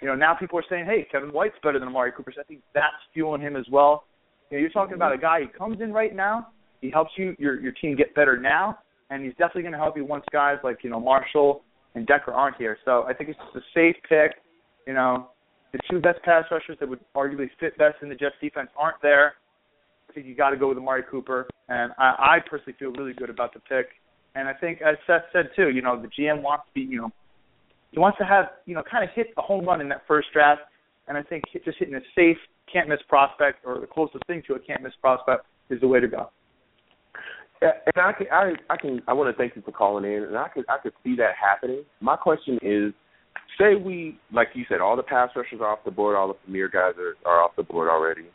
You know, now people are saying, hey, Kevin White's better than Amari Cooper. So I think that's fueling him as well. You know, you're talking about a guy who comes in right now. He helps you your your team get better now, and he's definitely going to help you once guys like you know Marshall and Decker aren't here. So I think it's just a safe pick. You know, the two best pass rushers that would arguably fit best in the Jets defense aren't there. I think you got to go with Amari Cooper, and I, I personally feel really good about the pick. And I think, as Seth said too, you know, the GM wants to be, you know, he wants to have, you know, kind of hit a home run in that first draft. And I think just hitting a safe, can't miss prospect, or the closest thing to a can't miss prospect, is the way to go. And I can, I, I can, I want to thank you for calling in, and I could, I could see that happening. My question is, say we, like you said, all the pass rushers are off the board, all the premier guys are, are off the board already.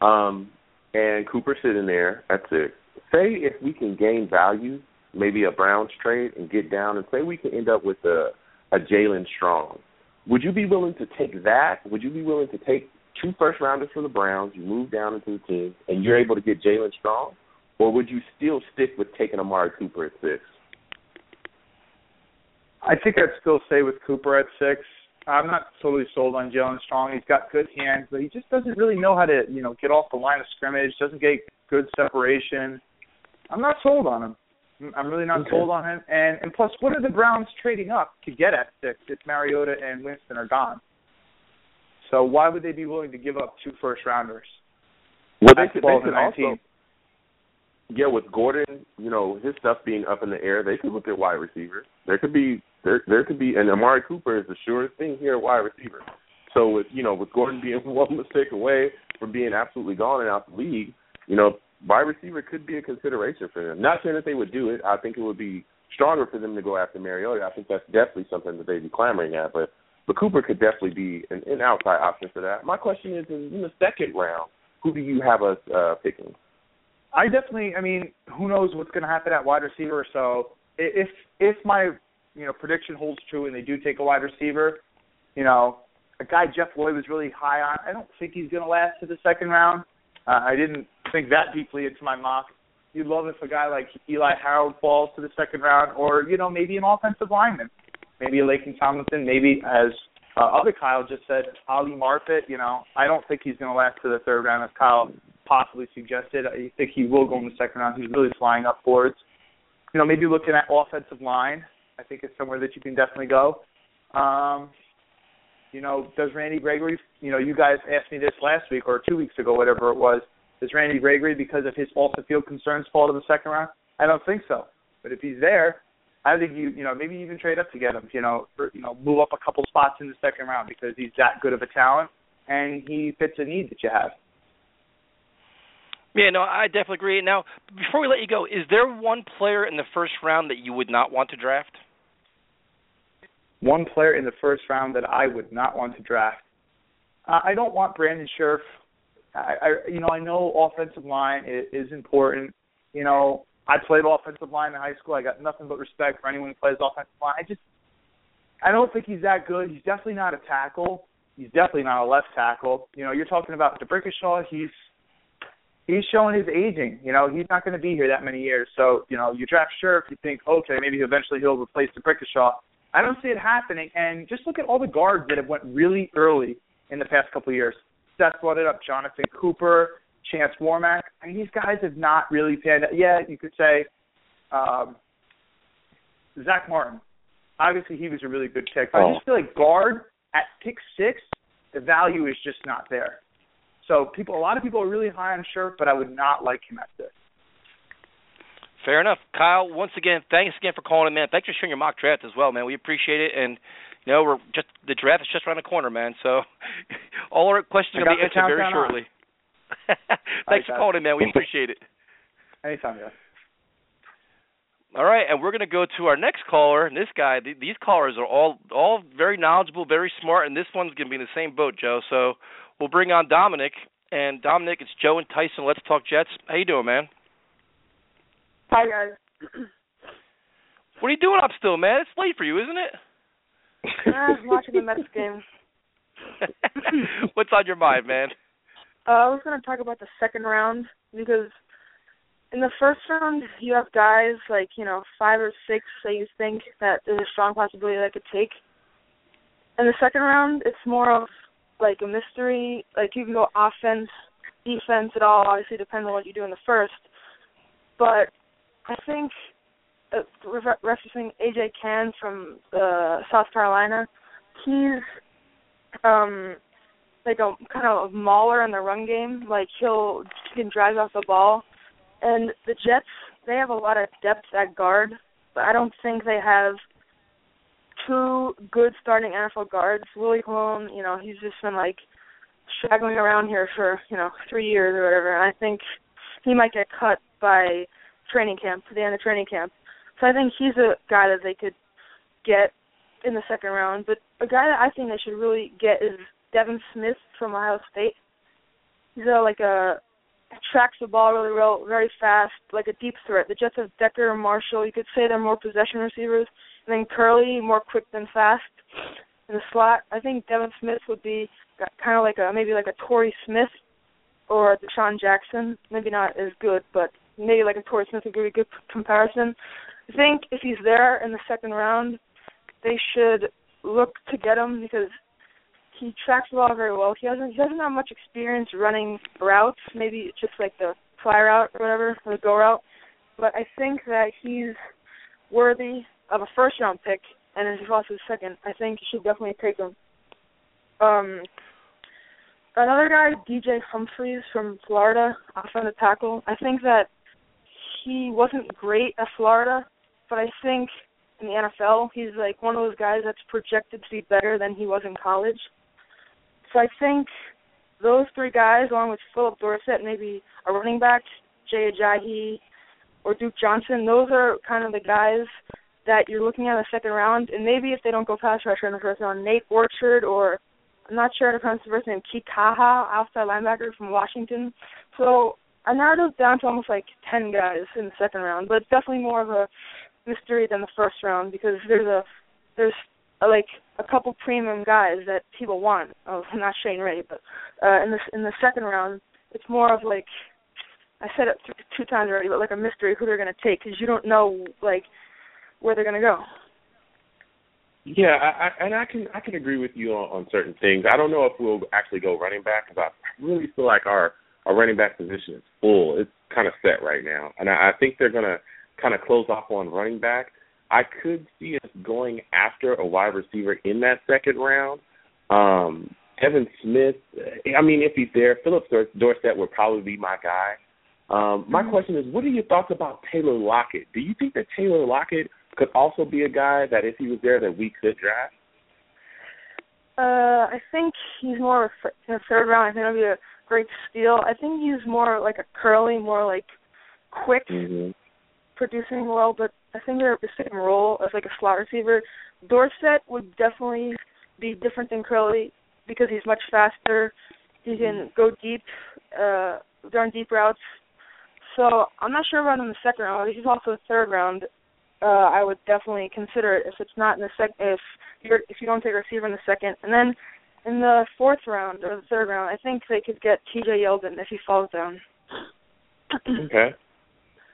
Um, and Cooper sitting there at six. Say if we can gain value, maybe a Browns trade, and get down, and say we can end up with a a Jaelen Strong. Would you be willing to take that? Would you be willing to take two first rounders for the Browns? You move down into the team, and you're able to get Jaelen Strong, or would you still stick with taking Amari Cooper at six? I think I'd still stay with Cooper at six. I'm not totally sold on Jaelen Strong. He's got good hands, but he just doesn't really know how to, you know, get off the line of scrimmage. Doesn't get good separation. I'm not sold on him. Mm, I'm really not okay. sold on him. And and plus, what are the Browns trading up to get at six if Mariota and Winston are gone? So why would they be willing to give up two first rounders? Well, they could, they could also. Yeah, with Gordon, you know his stuff being up in the air, they could look at wide receivers. There could be there there could be and Amari Cooper is the surest thing here at wide receiver. So with you know with Gordon being one mistake away from being absolutely gone and out the league, you know wide receiver could be a consideration for them. Not saying that they would do it. I think it would be stronger for them to go after Mariota. I think that's definitely something that they'd be clamoring at. But but Cooper could definitely be an, an outside option for that. My question is, in the second round, who do you have us uh, picking? I definitely. I mean, who knows what's going to happen at wide receiver? So if if my you know prediction holds true and they do take a wide receiver, you know, a guy Jeff Lloyd was really high on. I don't think he's going to last to the second round. Uh, I didn't think that deeply into my mock. You'd love if a guy like Eli Harold falls to the second round, or you know maybe an offensive lineman, maybe a Laken Tomlinson, maybe as uh, other Kyle just said, Ali Marpet. You know, I don't think he's going to last to the third round, as Kyle possibly suggested. I think he will go in the second round. He's really flying upwards. You know, maybe looking at offensive line. I think it's somewhere that you can definitely go. Um, you know, does Randy Gregory, you know, you guys asked me this last week or two weeks ago, whatever it was, does Randy Gregory, because of his off the field concerns, fall to the second round? I don't think so. But if he's there, I think you, you know, maybe even trade up to get him, you know, or, you know, move up a couple spots in the second round because he's that good of a talent and he fits a need that you have. Yeah, no, I definitely agree. Now, before we let you go, is there one player in the first round that you would not want to draft? one player in the first round that I would not want to draft. Uh, I don't want Brandon Scherff. I, I, you know, I know offensive line is, is important. You know, I played offensive line in high school. I got nothing but respect for anyone who plays offensive line. I just, I don't think he's that good. He's definitely not a tackle. He's definitely not a left tackle. You know, you're talking about D'Brickashaw. He's he's showing his aging. You know, he's not going to be here that many years. So, you know, you draft Scherff, you think, okay, maybe eventually he'll replace D'Brickashaw. I don't see it happening. And just look at all the guards that have went really early in the past couple of years. Seth brought it up. Jonathan Cooper, Chance Warmack. I mean, these guys have not really panned out. Yeah, you could say um, Zack Martin. Obviously, he was a really good pick. But oh. I just feel like guard at pick six, the value is just not there. So people, a lot of people are really high on Scherff, but I would not like him at six. Fair enough, Kyle. Once again, thanks again for calling in, man. Thanks for sharing your mock draft as well, man. We appreciate it, and you know we're just the draft is just around the corner, man. So all our questions are gonna be answered very shortly. thanks for calling in, man. We appreciate it. Anytime, guys. All right, and we're going to go to our next caller. And this guy, th- these callers are all all very knowledgeable, very smart, and this one's going to be in the same boat, Joe. So we'll bring on Dominic. And Dominic, it's Joe and Tyson. Let's talk Jets. How you doing, man? Hi guys. what are you doing up still, man? It's late for you, isn't it? I'm watching the Mets game. What's on your mind, man? Uh, I was going to talk about the second round because in the first round you have guys like you know five or six that you think that there's a strong possibility that could take. In the second round, it's more of like a mystery. Like you can go offense, defense. It all obviously depends on what you do in the first. But I think uh, referencing AJ Cann from uh, South Carolina, he's um like a kind of a mauler in the run game. Like he'll he can drive off the ball, and the Jets they have a lot of depth at guard, but I don't think they have two good starting NFL guards. Willie Colon, you know, he's just been like straggling around here for you know three years or whatever, and I think he might get cut by training camp, the end of training camp. So I think he's a guy that they could get in the second round. But a guy that I think they should really get is Devin Smith from Ohio State. He's a, like a tracks the ball really well, very fast, like a deep threat. The Jets have Decker and Marshall. You could say they're more possession receivers. And then Kerley, more quick than fast in the slot. I think Devin Smith would be kind of like a maybe like a Torrey Smith or a DeSean Jackson. Maybe not as good, but maybe like a Torrey Smith would be a good comparison. I think if he's there in the second round, they should look to get him because he tracks the ball very well. He doesn't he doesn't have much experience running routes, maybe just like the fly route or whatever, or the go route. But I think that he's worthy of a first round pick and if he to the second, I think you should definitely take him. Um another guy, DJ Humphries from Florida, offensive tackle. I think that he wasn't great at Florida, but I think in the NFL he's like one of those guys that's projected to be better than he was in college. So I think those three guys, along with Phillip Dorsett, maybe a running back, Jay Ajayi, or Duke Johnson, those are kind of the guys that you're looking at in the second round, and maybe if they don't go pass rusher in the first round, Nate Orchard or I'm not sure how to pronounce the first name, Kikaha, outside linebacker from Washington. So I narrowed it down to almost like ten guys in the second round, but it's definitely more of a mystery than the first round because there's a there's a, like a couple premium guys that people want. Oh, not Shane Ray, but uh, in the in the second round, it's more of like I said it th- two times already, but like a mystery who they're to take because you don't know like where they're going to go. Yeah, I, I, and I can I can agree with you on, on certain things. I don't know if we'll actually go running back because I really feel like our our running back position is full. It's kind of set right now, and I, I think they're going to kind of close off on running back. I could see us going after a wide receiver in that second round. Um, Evan Smith, I mean, if he's there, Phillip Dorsett would probably be my guy. Um, my question is, what are your thoughts about Tyler Lockett? Do you think that Tyler Lockett could also be a guy that if he was there that we could draft? Uh, I think he's more in the third round. I think it'll be a great steal. I think he's more like a Kerley, more like quick, mm-hmm. producing well. But I think they're the same role as like a slot receiver. Dorsett would definitely be different than Kerley because he's much faster. He can go deep, uh, run deep routes. So I'm not sure about him in the second round. He's also a third round. Uh, I would definitely consider it if it's not in the second. If you're if you don't take a receiver in the second, and then in the fourth round or the third round, I think they could get T.J. Yeldon if he falls down. okay.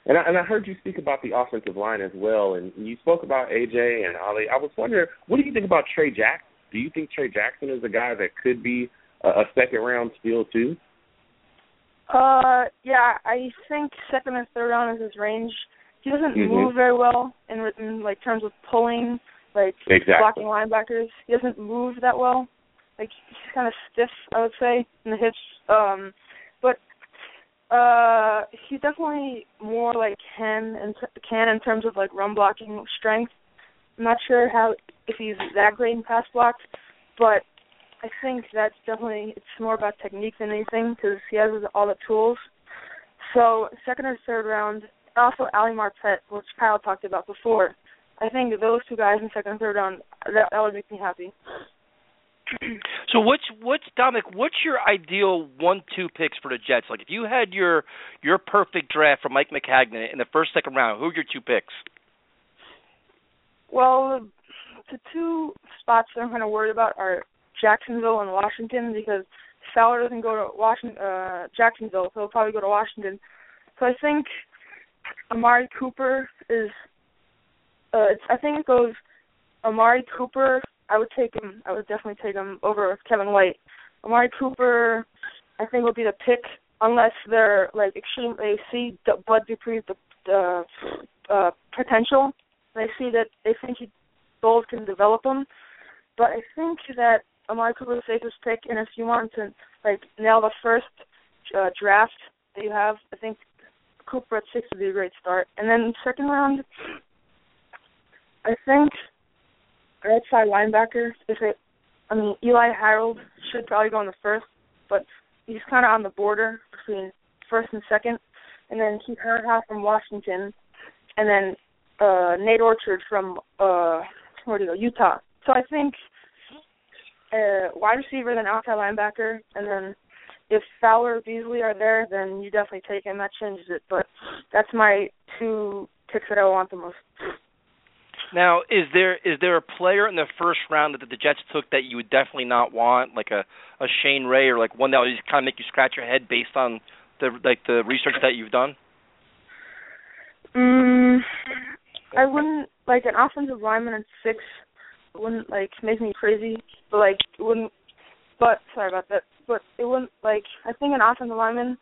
And I, and I heard you speak about the offensive line as well, and you spoke about AJ and Ali. I was wondering, what do you think about Tre' Jackson? Do you think Tre' Jackson is a guy that could be a, a second round steal too? Uh, yeah, I think second and third round is his range. He doesn't mm-hmm. move very well in, in like terms of pulling, like exactly. blocking linebackers. He doesn't move that well. Like he's kind of stiff, I would say, in the hips. Um, but uh, he's definitely more like Cann and Cann in terms of like run blocking strength. I'm not sure how if he's that great in pass blocks, but I think that's definitely it's more about technique than anything because he has all the tools. So second or third round, also Ali Marpet, which Kyle talked about before. I think those two guys in second and third round that that would make me happy. So what's what's Dominic? What's your ideal one-two picks for the Jets? Like if you had your your perfect draft for Mike Maccagnan in the first second round, who are your two picks? Well, the two spots that I'm kind of worried about are Jacksonville and Washington because Fowler doesn't go to Washington, uh, Jacksonville, so he'll probably go to Washington. So I think Amari Cooper is. Uh, it's, I think it goes Amari Cooper. I would take him. I would definitely take him over Kevin White. Amari Cooper, I think will be the pick unless they're like extreme. They see Bud Dupree's the, the uh, potential. They see that they think he Bowles can develop him. But I think that Amari Cooper is the safest pick, and if you want to like nail the first uh, draft that you have, I think Cooper at six would be a great start. And then second round, I think outside linebacker. If it, I mean, Eli Harold should probably go in the first, but he's kind of on the border between first and second. And then Keith Hurthoff from Washington, and then uh Nate Orchard from uh where do you go Utah. So I think uh wide receiver, then outside linebacker, and then if Fowler or Beasley are there, then you definitely take him. That changes it. But that's my two picks that I want the most. Now, is there is there a player in the first round that the Jets took that you would definitely not want, like a a Shane Ray or like one that would just kind of make you scratch your head based on the like the research that you've done? Mm, I wouldn't like an offensive lineman at six wouldn't like make me crazy, but like wouldn't. But sorry about that. But it wouldn't like I think an offensive lineman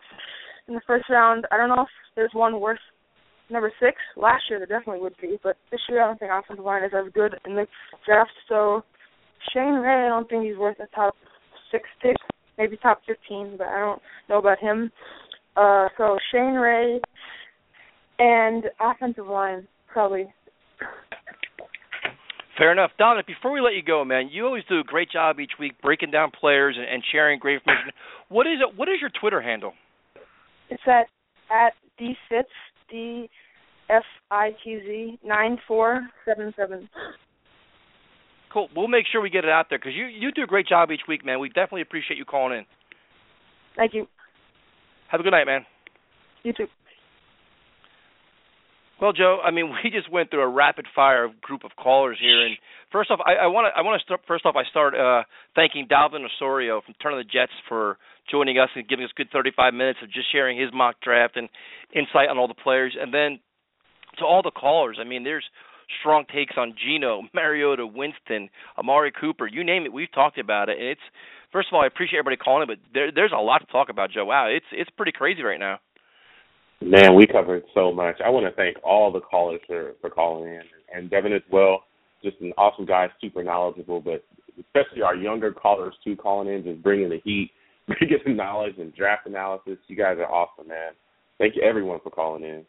in the first round. I don't know if there's one worse number six. Last year there definitely would be, but this year I don't think offensive line is as good in the draft. So Shane Ray, I don't think he's worth a top six pick, maybe top fifteen, but I don't know about him. Uh, so Shane Ray and offensive line probably. Fair enough, Dominic. Before we let you go, man, you always do a great job each week breaking down players and, and sharing great information. What is it? What is your Twitter handle? It's at at dfitz d F I T Z nine four seven seven. Cool. We'll make sure we get it out there because you you do a great job each week, man. We definitely appreciate you calling in. Thank you. Have a good night, man. You too. Well, Joe, I mean, we just went through a rapid fire group of callers here, and first off, I want to I want to start first off. I start uh, thanking Dalvin Osorio from Turn On The Jets for joining us and giving us good 35 minutes of just sharing his mock draft and insight on all the players, and then to all the callers. I mean, there's strong takes on Geno, Mariota, Winston, Amari Cooper, you name it. We've talked about it, and it's first of all, I appreciate everybody calling but there, there's a lot to talk about, Joe. Wow, it's it's pretty crazy right now. Man, we covered so much. I want to thank all the callers for for calling in, and Devin as well. Just an awesome guy, super knowledgeable, but especially our younger callers too, calling in, just bringing the heat, bringing the knowledge and draft analysis. You guys are awesome, man. Thank you everyone for calling in.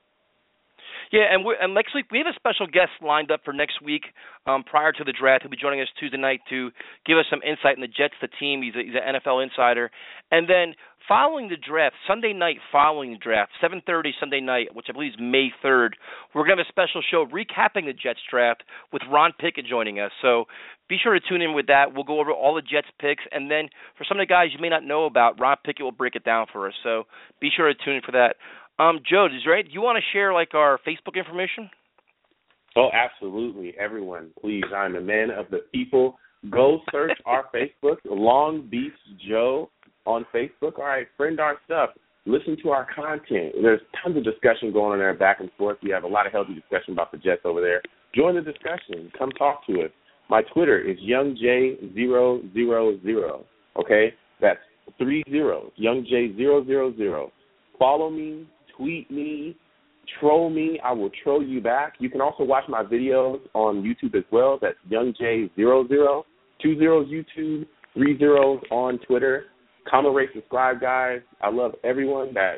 Yeah, and we and next week we have a special guest lined up for next week. Um, prior to the draft, he'll be joining us Tuesday night to give us some insight in the Jets, the team. He's, a, he's an NFL insider, and then following the draft, Sunday night following the draft, 7:30 Sunday night, which I believe is May 3rd, we're going to have a special show recapping the Jets draft with Ron Pickett joining us. So be sure to tune in with that. We'll go over all the Jets picks, and then for some of the guys you may not know about, Ron Pickett will break it down for us. So be sure to tune in for that. Um, Joe, is any, do you want to share like our Facebook information? Oh, absolutely. Everyone, please. I'm a man of the people. Go search our Facebook, Long Beach Joe on Facebook. All right, friend our stuff. Listen to our content. There's tons of discussion going on there back and forth. We have a lot of healthy discussion about the Jets over there. Join the discussion. Come talk to us. My Twitter is YoungJ000. Okay? That's three zeros. YoungJ000. Follow me, tweet me, troll me. I will troll you back. You can also watch my videos on YouTube as well. That's YoungJ00. Two zeros YouTube, three zeros on Twitter. Comment, rate, subscribe, guys. I love everyone that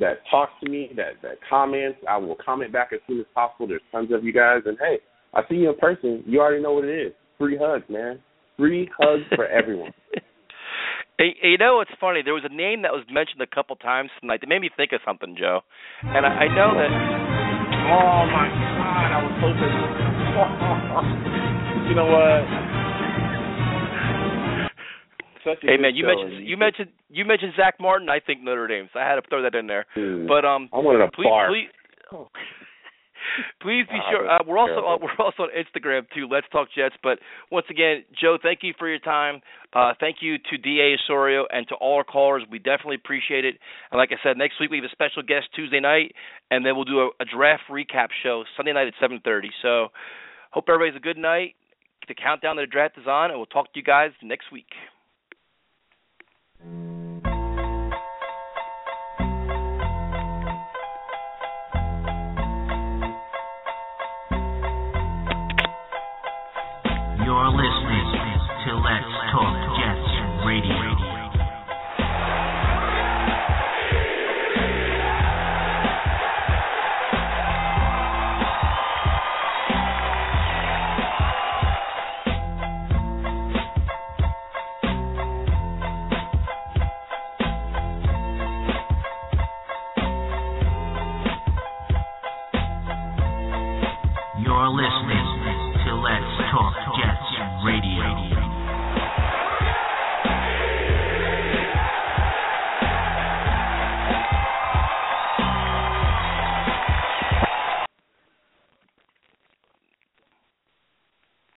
that talks to me, that that comments. I will comment back as soon as possible. There's tons of you guys, and hey, I see you in person. You already know what it is. Free hugs, man. Free hugs for everyone. Hey, you know it's funny? There was a name that was mentioned a couple times tonight that made me think of something, Joe. And I, I know that. Oh my God! I was hoping. you know what? Hey man, you mentioned you mentioned you mentioned Zack Martin. I think Notre Dame, so I had to throw that in there. Dude, But um, I wanted to please, bark. please, please be Ah, sure. Uh, we're also terrible. we're also on Instagram too. Let's talk Jets. But once again, Joe, thank you for your time. Uh, thank you to Da Osorio and to all our callers. We definitely appreciate it. And like I said, next week we have a special guest Tuesday night, and then we'll do a, a draft recap show Sunday night at 7:30. So hope everybody's a good night. The countdown to the draft is on, and we'll talk to you guys next week.